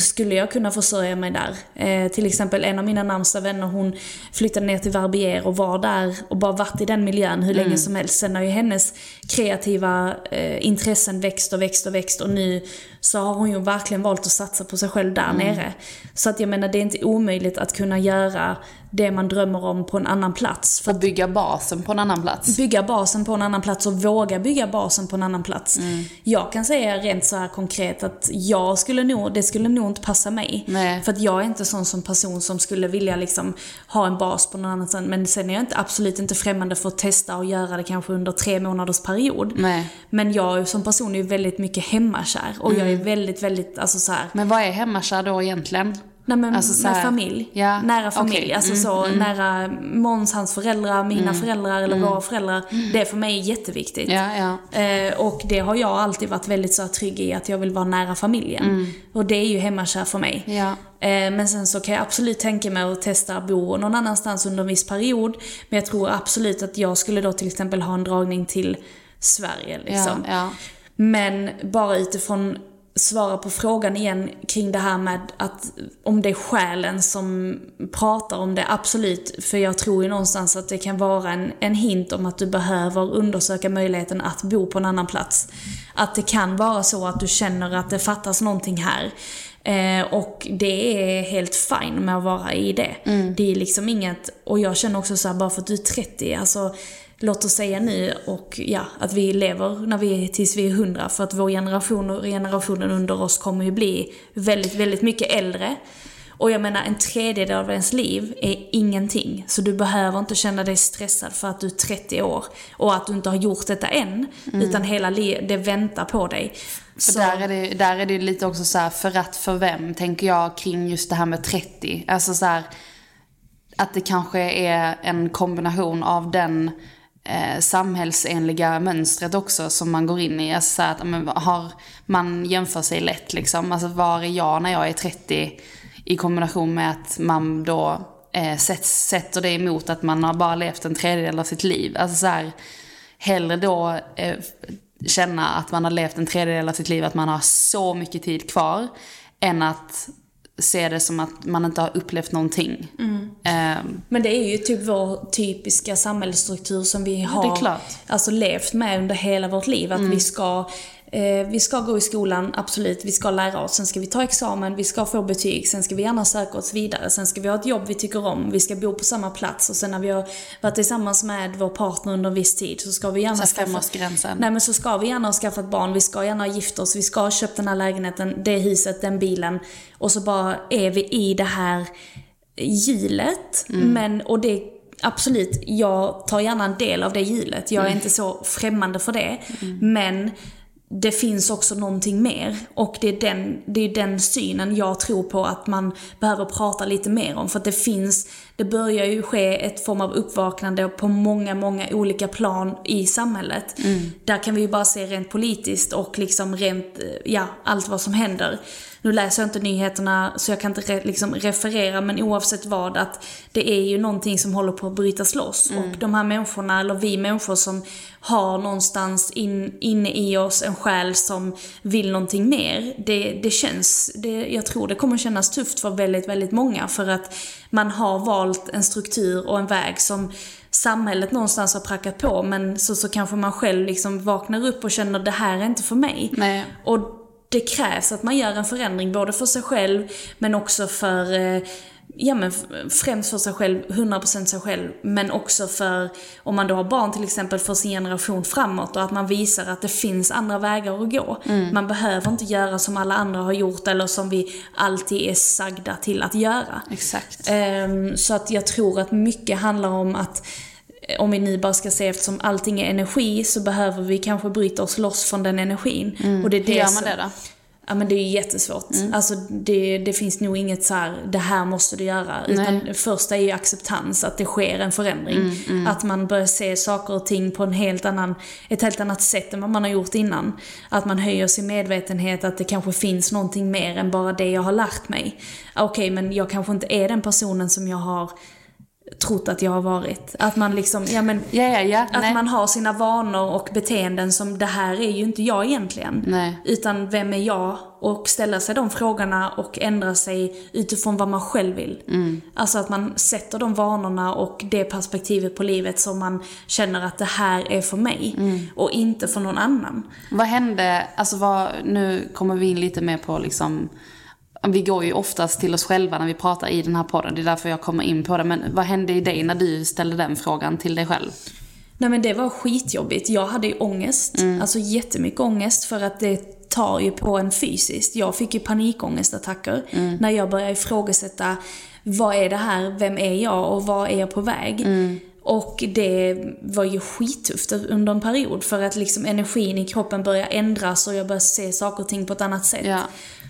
B: skulle jag kunna försörja mig där. Eh, till exempel en av mina närmsta vänner, hon flyttade ner till Verbier och var där och bara varit i den miljön hur länge som helst. Sen har ju hennes kreativa eh, intressen växt och växt och växt och nu så har hon ju verkligen valt att satsa på sig själv där nere. Så att jag menar, det är inte omöjligt att kunna göra det man drömmer om på en annan plats. För
A: Och bygga basen på en annan plats.
B: bygga basen på en annan plats och våga bygga basen på en annan plats.
A: Mm.
B: Jag kan säga rent så här konkret att jag skulle nog, det skulle nog inte passa mig.
A: Nej.
B: För att jag är inte sån som person som skulle vilja liksom ha en bas på någon annan. Men sen är jag inte, absolut inte främmande för att testa och göra det kanske under tre månaders period.
A: Nej.
B: Men jag som person är väldigt mycket hemmakär. Och jag är
A: Mm.
B: väldigt, väldigt, alltså så här,
A: Men vad är hemmakär då egentligen?
B: Nej men
A: Alltså så
B: med
A: här-
B: familj.
A: Ja,
B: Nära familj. Alltså
A: Mm,
B: så
A: mm.
B: nära Måns, hans föräldrar, mina föräldrar eller våra föräldrar. Det för mig är jätteviktigt.
A: Ja, ja.
B: Eh, och det har jag alltid varit väldigt så här trygg i, att jag vill vara nära familjen. Och det är ju hemmakär för mig. Eh, men sen så kan jag absolut tänka mig att testa att bo någon annanstans under en viss period. Men jag tror absolut att jag skulle då till exempel ha en dragning till Sverige. Liksom. Men bara utifrån svara på frågan igen kring det här med att om det är själen som pratar om det, absolut. För jag tror ju någonstans att det kan vara en, en hint om att du behöver undersöka möjligheten att bo på en annan plats. Att det kan vara så att du känner att det fattas någonting här. Eh, och det är helt fine med att vara i det. Det är liksom inget, och jag känner också så här, bara för att du är 30, alltså låt oss säga nu och ja, att vi lever när vi, tills vi är 100 för att vår generation och generationen under oss kommer ju bli väldigt, väldigt mycket äldre. Och jag menar en tredjedel av ens liv är ingenting. Så du behöver inte känna dig stressad för att du är 30 år och att du inte har gjort detta än. Utan hela livet, det väntar på dig.
A: För där är, det, där är det lite också så här, för att för vem, tänker jag kring just det här med 30. Alltså så här, att det kanske är en kombination av den eh, samhällsenliga mönstret också som man går in i. Alltså så att men, har, man jämför sig lätt liksom. Alltså var är jag när jag är 30? I kombination med att man då eh, sätts, sätter det emot att man har bara levt en tredjedel av sitt liv. Alltså så här, hellre då eh, känna att man har levt en tredjedel av sitt liv, att man har så mycket tid kvar, än att se det som att man inte har upplevt någonting. Ehm,
B: Men det är ju typ vår typiska samhällsstruktur som vi har
A: klart.
B: Alltså, levt med under hela vårt liv. Att vi ska vi ska gå i skolan, absolut, vi ska lära oss. Sen ska vi ta examen, vi ska få betyg, sen ska vi gärna söka oss vidare. Sen ska vi ha ett jobb vi tycker om, vi ska bo på samma plats och sen när vi har varit tillsammans med vår partner under en viss tid så ska vi gärna
A: Så här femårsgränsen.
B: Nej men så ska vi gärna ha skaffat barn, vi ska gärna ha gift oss, vi ska ha köpt den här lägenheten, det huset, den bilen. Och så bara är vi i det här hjulet. Men, och det Absolut, jag tar gärna en del av det hjulet. Jag är inte så främmande för det. Men det finns också någonting mer. Och det är, den, det är den synen jag tror på att man behöver prata lite mer om. För att det finns, det börjar ju ske ett form av uppvaknande på många, många olika plan i samhället. Där kan vi ju bara se rent politiskt och liksom rent, ja, allt vad som händer. Nu läser jag inte nyheterna så jag kan inte re, liksom referera, men oavsett vad, att det är ju någonting som håller på att brytas loss. Och de här människorna, eller vi människor som har någonstans in, inne i oss en själ som vill någonting mer. Det, det känns, det, jag tror det kommer kännas tufft för väldigt, väldigt många för att man har valt en struktur och en väg som samhället någonstans har prackat på men så, så kanske man själv liksom vaknar upp och känner det här är inte för mig.
A: Nej.
B: Och det krävs att man gör en förändring både för sig själv men också för eh, Ja men främst för sig själv, 100% sig själv, men också för, om man då har barn till exempel, för sin generation framåt och att man visar att det finns andra vägar att gå. Man behöver inte göra som alla andra har gjort eller som vi alltid är sagda till att göra.
A: Exakt.
B: Ehm, så att jag tror att mycket handlar om att om vi nu bara ska se eftersom allting är energi så behöver vi kanske bryta oss loss från den energin. Och det är det
A: Hur gör man det då?
B: Ja men det är jättesvårt. Alltså det, det finns nog inget så här, det här måste du göra. Utan det första är ju acceptans, att det sker en förändring. Att man börjar se saker och ting på en helt annan, ett helt annat sätt än vad man har gjort innan. Att man höjer sin medvetenhet, att det kanske finns någonting mer än bara det jag har lärt mig. Okej, men jag kanske inte är den personen som jag har trott att jag har varit. Att man liksom, ja men
A: Ja, ja, ja.
B: att
A: Nej.
B: man har sina vanor och beteenden som, det här är ju inte jag egentligen.
A: Nej.
B: Utan vem är jag och ställa sig de frågorna och ändra sig utifrån vad man själv vill. Alltså att man sätter de vanorna och det perspektivet på livet som man känner att det här är för mig och inte för någon annan.
A: Vad hände, alltså vad, nu kommer vi in lite mer på liksom, vi går ju oftast till oss själva när vi pratar i den här podden, det är därför jag kommer in på det. Men vad hände i dig när du ställde den frågan till dig själv?
B: Nej men det var skitjobbigt. Jag hade ju ångest. Alltså jättemycket ångest för att det tar ju på en fysiskt. Jag fick ju panikångestattacker när jag började ifrågasätta vad är det här, vem är jag och vad är jag på väg? Och det var ju skittufft under en period för att liksom energin i kroppen började ändras och jag började se saker och ting på ett annat sätt.
A: Ja.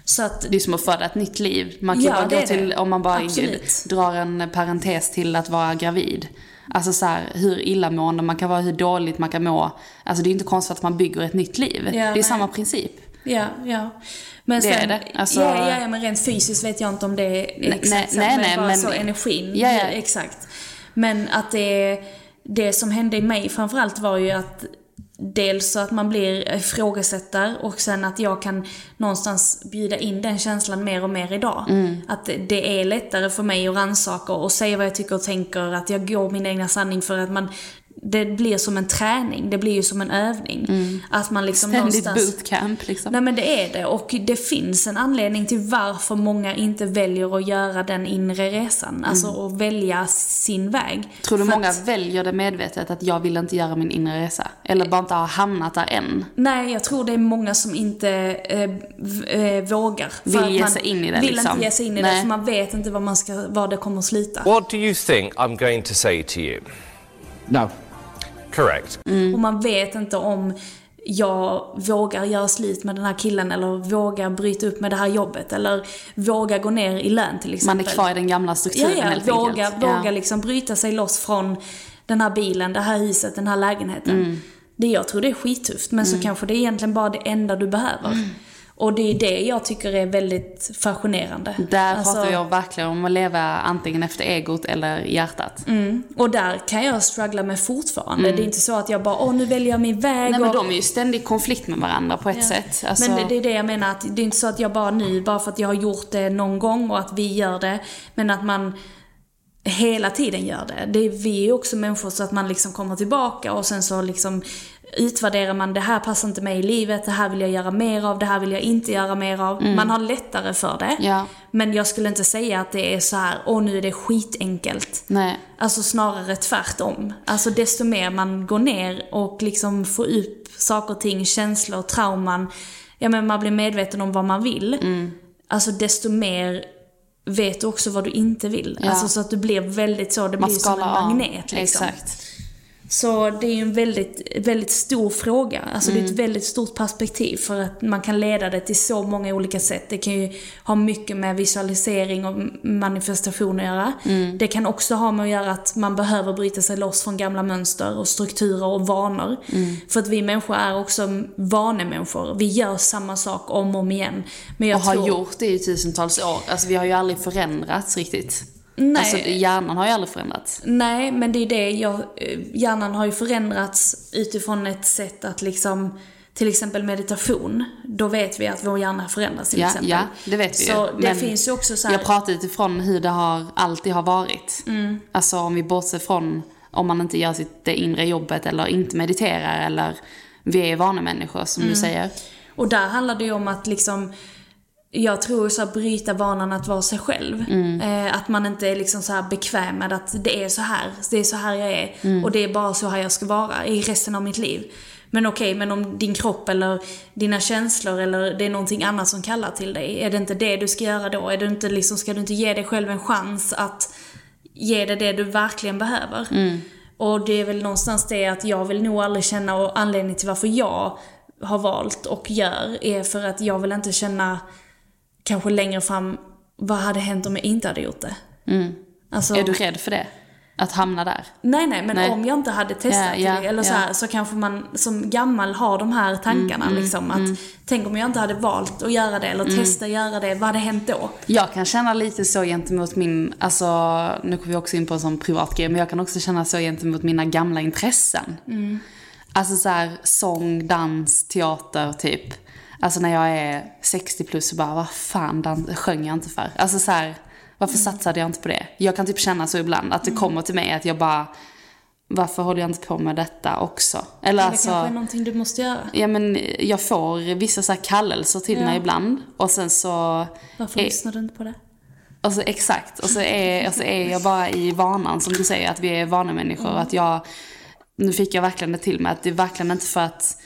B: Så att
A: Det är som att föda ett nytt liv. Man kan
B: Ja,
A: bara gå till,
B: det.
A: om man bara
B: Absolut.
A: drar en parentes till att vara gravid. Alltså så här, hur illamående man kan vara, hur dåligt man kan må. Alltså det är inte konstigt att man bygger ett nytt liv. det är
B: nej.
A: samma princip.
B: Ja, ja. Men
A: Det är
B: sen,
A: det. Alltså-
B: ja, ja, ja, men rent fysiskt vet jag inte om det är
A: Nej,
B: exakt
A: nej,
B: så,
A: nej,
B: men
A: nej,
B: bara
A: men-
B: så energin.
A: Ja, ja.
B: Exakt. Men att det, det som hände i mig framförallt var ju att Dels så att man blir ifrågasättare och sen att jag kan någonstans bjuda in den känslan mer och mer idag.
A: Mm.
B: Att det är lättare för mig att rannsaka och säga vad jag tycker och tänker, att jag går min egna sanning för att man det blir som en träning, det blir ju som en övning. Att man liksom
A: Mm. Ständigt
B: någonstans...
A: bootcamp liksom.
B: Nej men det är det och det finns en anledning till varför många inte väljer att göra den inre resan. Alltså att välja sin väg.
A: Mm. Tror du
B: För
A: många
B: att-
A: väljer det medvetet, att jag vill inte göra min inre resa? Eller bara inte har hamnat där än?
B: Nej, jag tror det är många som inte v- eh, vågar. För
A: Vill
B: att
A: ge sig in i det,
B: Vill
A: liksom.
B: inte ge sig in i
A: Nej.
B: det för man vet inte var, man ska, var det kommer att sluta.
D: What do you think I'm going to say to you?
E: No.
D: Correct.
B: Och man vet inte om jag vågar göra slut med den här killen eller vågar bryta upp med det här jobbet eller vågar gå ner i lön till
A: Man
B: exempel.
A: är kvar i den gamla
B: Ja,
A: strukturen
B: ja,
A: helt
B: våga,
A: enkelt.
B: våga
A: Ja.
B: liksom bryta sig loss från den här bilen, det här huset, den här lägenheten.
A: Mm.
B: Det jag tror det är skittufft, men så kanske det är egentligen bara det enda du behöver.
A: Mm.
B: Och det är det jag tycker är väldigt fascinerande.
A: Där
B: Alltså,
A: pratar jag verkligen om att leva antingen efter egot eller hjärtat.
B: Och där kan jag struggla med fortfarande. Det är inte så att jag bara, åh nu väljer jag min väg.
A: Mm. Nej men
B: och...
A: de är ju ständigt i konflikt med varandra på ett sätt. Alltså,
B: Men det, det är det jag menar, att det är inte så att jag bara nu, bara för att jag har gjort det någon gång och att vi gör det, men att man hela tiden gör det. det är, vi är också människor så att man liksom kommer tillbaka och sen så liksom utvärderar man, det här passar inte mig i livet, det här vill jag göra mer av, det här vill jag inte göra mer av. Man har lättare för det.
A: Mm. Ja.
B: Men jag skulle inte säga att det är så här, åh nu är det skitenkelt.
A: Nej.
B: Alltså snarare tvärtom. Alltså desto mer man går ner och liksom får upp saker och ting, känslor, trauman. Ja men man blir medveten om vad man vill.
A: Mm.
B: Alltså desto mer vet du också vad du inte vill.
A: Ja.
B: Alltså så att du blir väldigt så, det
A: Man
B: blir som en magnet liksom.
A: Exakt.
B: Så det är ju en väldigt, väldigt stor fråga. Alltså det är ett väldigt stort perspektiv för att man kan leda det till så många olika sätt. Det kan ju ha mycket med visualisering och manifestation att göra. Det kan också ha med att göra att man behöver bryta sig loss från gamla mönster och strukturer och vanor. För att vi människor är också vanemänniskor. Vi gör samma sak om och om igen. Men jag
A: Och har
B: tror...
A: gjort det i tusentals år. Alltså vi har ju aldrig förändrats riktigt.
B: Nej.
A: Alltså hjärnan har ju aldrig förändrats.
B: Nej, men det är det jag... eh, Hjärnan har ju förändrats utifrån ett sätt att liksom... Till exempel meditation. Då vet vi att vår hjärna förändras till
A: Ja,
B: exempel.
A: ja, det vet vi
B: Så
A: ju.
B: det
A: Men
B: finns ju också så här...
A: Jag pratar utifrån hur det har, alltid har varit. Alltså om vi bortser från om man inte gör sitt det inre jobbet eller inte mediterar eller vi är vanemänniskor som du säger.
B: Och där handlar det ju om att liksom... Jag tror så att bryta vanan att vara sig själv. Eh, att man inte är liksom så här bekväm med att det är så här, det är så här jag är. Och det är bara så här jag ska vara i resten av mitt liv. Men okej, men om din kropp eller dina känslor eller det är någonting annat som kallar till dig. Är det inte det du ska göra då? Är det inte liksom, ska du inte ge dig själv en chans att ge dig det du verkligen behöver? Och det är väl någonstans det att jag vill nog aldrig känna, och anledningen till varför jag har valt och gör, är för att jag vill inte känna kanske längre fram, vad hade hänt om jag inte hade gjort det? Alltså,
A: Är du rädd för det? Att hamna där?
B: Nej, nej, men
A: Nej.
B: om jag inte hade testat
A: Ja, ja,
B: det, eller så,
A: ja.
B: här, så kanske man som gammal har de här tankarna.
A: Mm,
B: liksom, att Tänk om jag inte hade valt att göra det, eller
A: Mm.
B: testa göra det, vad hade hänt då?
A: Jag kan känna lite så gentemot min, alltså nu kommer vi också in på en sån privat grej, men jag kan också känna så gentemot mina gamla intressen. Alltså så här, sång, dans, teater typ. Alltså när jag är 60 plus så bara, vad fan sjöng jag inte för? Alltså så här, varför
B: Mm.
A: satsade jag inte på det? Jag kan typ känna så ibland, att det kommer till mig att jag bara, varför håller jag inte på med detta också? Eller
B: Det
A: alltså,
B: kanske är någonting du måste göra.
A: ja men jag får vissa så här kallelser till
B: Ja.
A: mig ibland. Och sen så...
B: Varför
A: är-
B: lyssnar du inte på det?
A: och så, exakt. Och så, är, och så är jag bara i vanan, som du säger, att vi är vanemänniskor.
B: Mm.
A: Att jag, nu fick jag verkligen det till mig, att det är verkligen inte för att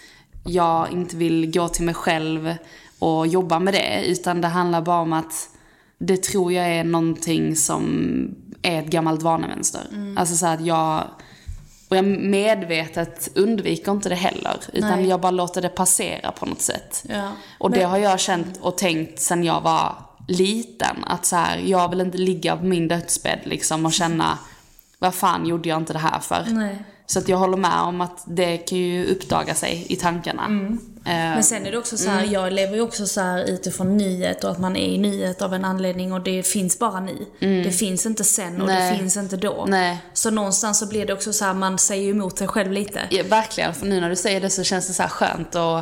A: jag inte vill gå till mig själv och jobba med det. Utan det handlar bara om att det tror jag är någonting som är ett gammalt vanemönster.
B: Mm.
A: Alltså så att jag... Och jag medvetet undviker inte det heller. Utan
B: Nej.
A: jag bara låter det passera på något sätt.
B: Ja.
A: Och det
B: Men-
A: har jag känt och tänkt sen jag var liten. Att så här, jag vill inte ligga på min dödsbädd liksom och känna, vad fan gjorde jag inte det här för?
B: Nej.
A: Så att jag håller med om att det kan ju uppdaga sig i tankarna.
B: Mm.
A: Eh,
B: Men sen är det också så här, jag lever ju också så här utifrån nyhet och att man är i nyhet av en anledning och det finns bara nu. Det finns inte sen och
A: Nej.
B: det finns inte då.
A: Nej.
B: Så någonstans så blir det också så här, man säger ju emot sig själv lite.
A: ja, verkligen, för nu när du säger det så känns det så skönt och,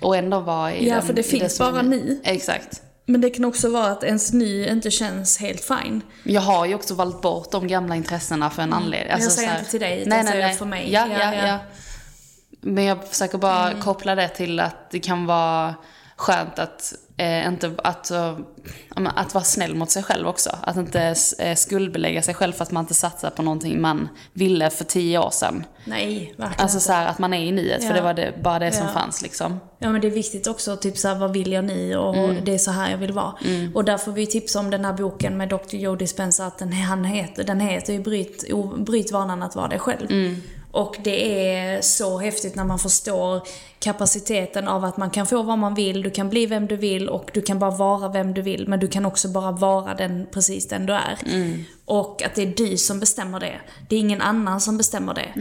A: och ändå vara i
B: Ja,
A: den,
B: för det finns bara nu.
A: Exakt.
B: Men det kan också vara att ens ny inte känns helt fine.
A: Jag har ju också valt bort de gamla intressena för en anledning.
B: Mm.
A: Alltså
B: Jag säger
A: här-
B: inte till dig, utan jag säger för mig.
A: Ja,
B: Ja,
A: ja,
B: ja.
A: ja. Men jag försöker bara
B: Mm.
A: koppla det till att det kan vara skönt att eh, inte, att, eh, att vara snäll mot sig själv också. Att inte eh, skuldbelägga sig själv för att man inte satsar på någonting man ville för tio år sedan.
B: Nej, verkligen
A: Alltså så här att man är i nyhet, för
B: Ja.
A: det var det, bara det som
B: Ja.
A: fanns liksom.
B: Ja men det är viktigt också, typ såhär, vad vill jag nu och
A: Mm.
B: det är så här jag vill vara. Och där får vi tipsa om den här boken med Dr. Joe Dispenza, att den, han heter, den heter ju bryt, bryt vanan att vara dig själv.
A: Mm.
B: Och det är så häftigt när man förstår kapaciteten av att man kan få vad man vill, du kan bli vem du vill och du kan bara vara vem du vill. Men du kan också bara vara den, precis den du är.
A: Mm.
B: Och att det är du som bestämmer det. Det är ingen annan som bestämmer det.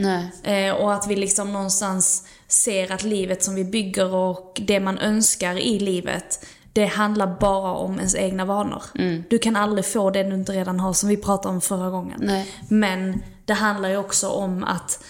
B: Eh, och att vi liksom någonstans ser att livet som vi bygger och det man önskar i livet, det handlar bara om ens egna vanor.
A: Mm.
B: Du kan aldrig få det du inte redan har, som vi pratade om förra gången.
A: Nej.
B: Men det handlar ju också om att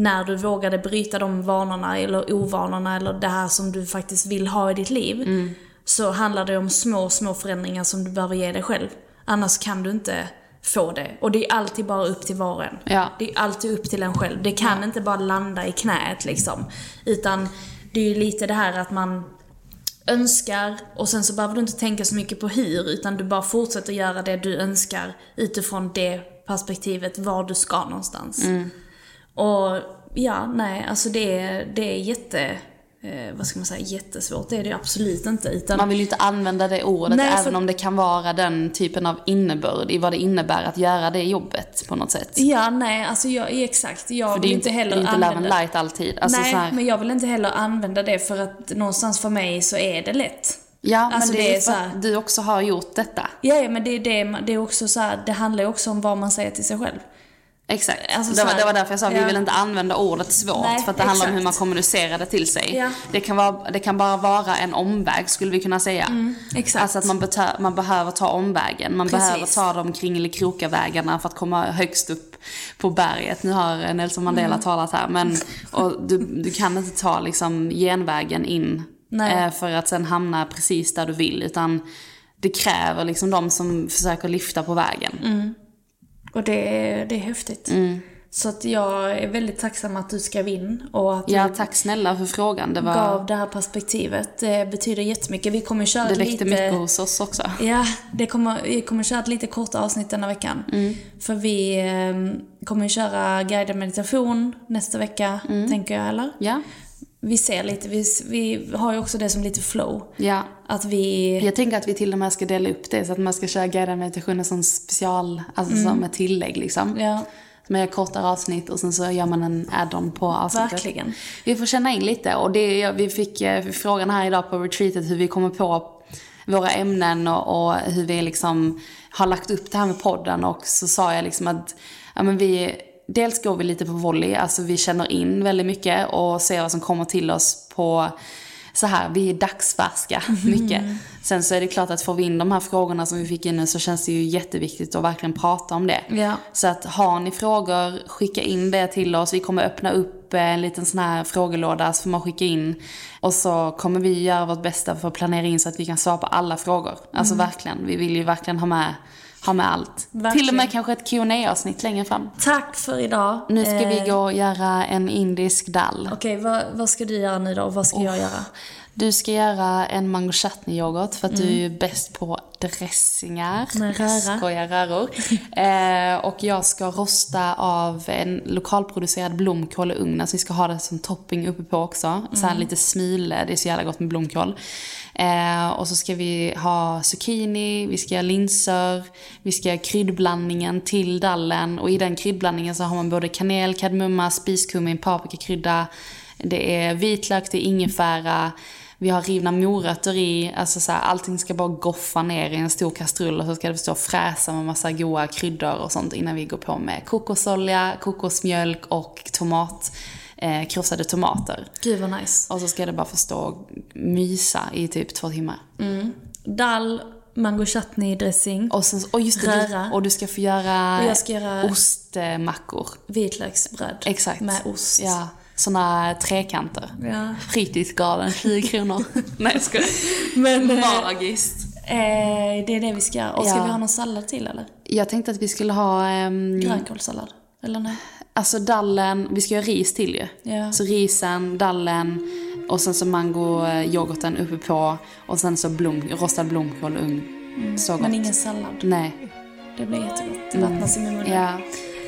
B: när du vågade bryta de vanorna eller ovanorna eller det här som du faktiskt vill ha i ditt liv.
A: Mm.
B: Så handlar det om små, små förändringar som du behöver ge dig själv. Annars kan du inte få det. Och det är alltid bara upp till var och en.
A: Ja.
B: Det är alltid upp till en själv. Det kan inte bara landa i knät liksom. Utan det är ju lite det här att man önskar och sen så behöver du inte tänka så mycket på hur utan du bara fortsätter göra det du önskar utifrån det perspektivet var du ska någonstans. Och ja, nej, alltså det är, det är jätte, eh, vad ska man säga, jättesvårt. Det är det absolut inte. Utan,
A: Man vill ju inte använda det ordet,
B: Nej, för-
A: även om det kan vara den typen av innebörd i vad det innebär att göra det jobbet på något sätt.
B: Ja, nej, alltså jag, exakt. Jag
A: För
B: vill inte heller
A: det är inte love
B: använda...
A: light alltid. Alltså
B: nej,
A: här,
B: men jag vill inte heller använda det för att någonstans för mig så är det lätt.
A: ja,
B: alltså
A: men det,
B: det
A: är
B: så här-
A: du också har gjort detta.
B: Ja, ja men det är det, det är också så här, det handlar ju också om vad man säger till sig själv.
A: Exakt.
B: Alltså
A: det, var, det var därför jag sa att vi
B: ja.
A: vill inte använda ordet svårt.
B: Nej,
A: för att det handlar om hur man kommunicerar det till sig.
B: Ja.
A: Det, kan vara, det kan bara vara en omväg skulle vi kunna säga.
B: Mm, exakt.
A: Alltså att man, man behöver ta omvägen. Man
B: Precis.
A: behöver ta de kringelikroka vägarna för att komma högst upp på berget. Nu har Nelson Mandela
B: Mm.
A: talat här. Men och du, du kan inte ta liksom genvägen in
B: Nej.
A: eh, för att sen hamna precis där du vill. Utan det kräver liksom de som försöker lyfta på vägen.
B: Mm. Och det är, det är häftigt.
A: Mm.
B: Så att jag är väldigt tacksam att du skrev in och att
A: Ja, tack snälla för frågan. Det, var,
B: gav det här perspektivet. Det betyder jättemycket. Vi kommer köra
A: det
B: ett
A: väckte
B: lite...
A: mycket hos oss också.
B: Ja, det kommer, vi kommer köra ett lite kort avsnitt denna veckan.
A: Mm.
B: För vi eh, kommer köra guidad meditation nästa vecka,
A: Mm.
B: tänker jag, eller?
A: Ja.
B: Vi ser lite, vi, vi har ju också det som lite flow.
A: ja.
B: Att vi...
A: Jag tänker att vi till och med ska dela upp det så att man ska köra guidad meditation som special, alltså som ett tillägg liksom.
B: Mm. Ja,
A: Med kortare avsnitt och sen så gör man en add-on på avsnittet.
B: verkligen.
A: Vi får känna in lite och det, vi fick eh, frågan här idag på retreatet hur vi kommer på våra ämnen och, och hur vi liksom har lagt upp det här med podden och så sa jag liksom att ja, men vi, dels går vi lite på volley, alltså vi känner in väldigt mycket och ser vad som kommer till oss på så här, vi är dagsfärska mycket. Sen så är det klart att får vi in de här frågorna som vi fick in nu så känns det ju jätteviktigt att verkligen prata om det.
B: Ja.
A: Så att har ni frågor, skicka in det till oss. Vi kommer öppna upp en liten sån här frågelåda så får man skicka in. Och så kommer vi göra vårt bästa för att planera in så att vi kan svara på alla frågor. Alltså verkligen, vi vill ju verkligen ha med, ha med allt.
B: Verkligen.
A: Till och med kanske ett qa avsnitt längre fram.
B: Tack för idag.
A: Nu ska vi
B: Eh,
A: gå och göra en indisk dall.
B: Okej, vad, vad ska du göra nu då och vad ska jag göra?
A: Du ska göra en mango chutney yoghurt för att du är ju bäst på dressingar.
B: Röra.
A: Skojar röror. eh, och jag ska rosta av en lokalproducerad blomkål i ugnen så vi ska ha det som topping uppe på också. Så här lite smile, det är så jävla gott med blomkål. Eh, och så ska vi ha zucchini, vi ska göra linser, vi ska göra kryddblandningen till dallen. Och i den kryddblandningen så har man både kanel, kardemumma, spiskummin, paprikakrydda, det är vitlök, det är ingefära, vi har rivna morötter i, alltså så här, allting ska bara goffa ner i en stor kastrull och så ska det stå och fräsa med massa goda kryddor och sånt innan vi går på med kokosolja, kokosmjölk och tomat, eh, krossade tomater.
B: Gud vad nice.
A: Och så ska det bara få stå och mysa i typ två timmar.
B: Dall, mango chutney dressing,
A: Och, sen, och just det,
B: Röra.
A: och du ska få göra,
B: Och jag ska göra-
A: ostmackor.
B: vitlöksbröd.
A: Exakt.
B: Med ost.
A: Ja, såna trekanter.
B: Ja.
A: Fritidsgarden, 20 kronor. Nej jag skojar.
B: Men, eh,
A: Magiskt.
B: Eh, det är det vi ska göra. Och ska
A: Ja.
B: vi ha någon sallad till eller?
A: Jag tänkte att vi skulle ha, ehm,
B: Grönkålssallad? Eller nej?
A: Alltså dallen, vi ska göra ris till ju.
B: Ja.
A: Så risen, dallen och sen så mango eh, uppe på och sen så blom, rostad blomkål och ugn. Så gott.
B: Men ingen sallad.
A: Nej.
B: Det blir jättegott. Det vattnas i munnen.
A: Ja.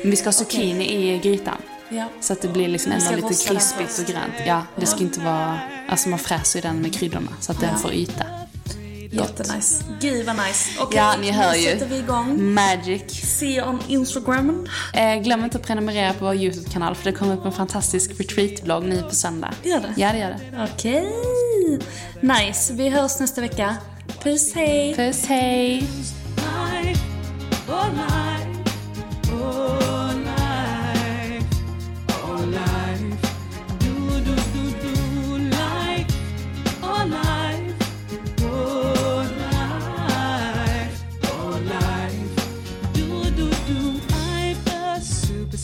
A: Men vi ska ha zucchini i grytan.
B: Ja.
A: Så att det blir liksom ändå lite krispigt och grönt. Ja, det ska inte vara... Alltså man fräser ju den med kryddorna så att den får yta.
B: Jättenice. Gud vad nice. Okej,
A: Ja, ni hör
B: nu
A: ju.
B: sätter vi igång.
A: Magic.
B: See you on Instagram.
A: Eh, glöm inte att prenumerera på vår YouTube-kanal för det kommer upp en fantastisk retreat-blogg nu på söndag.
B: Gör det?
A: Ja, det gör det.
B: Okej. Nice. Vi hörs nästa vecka. Puss, hej.
A: Puss, hej!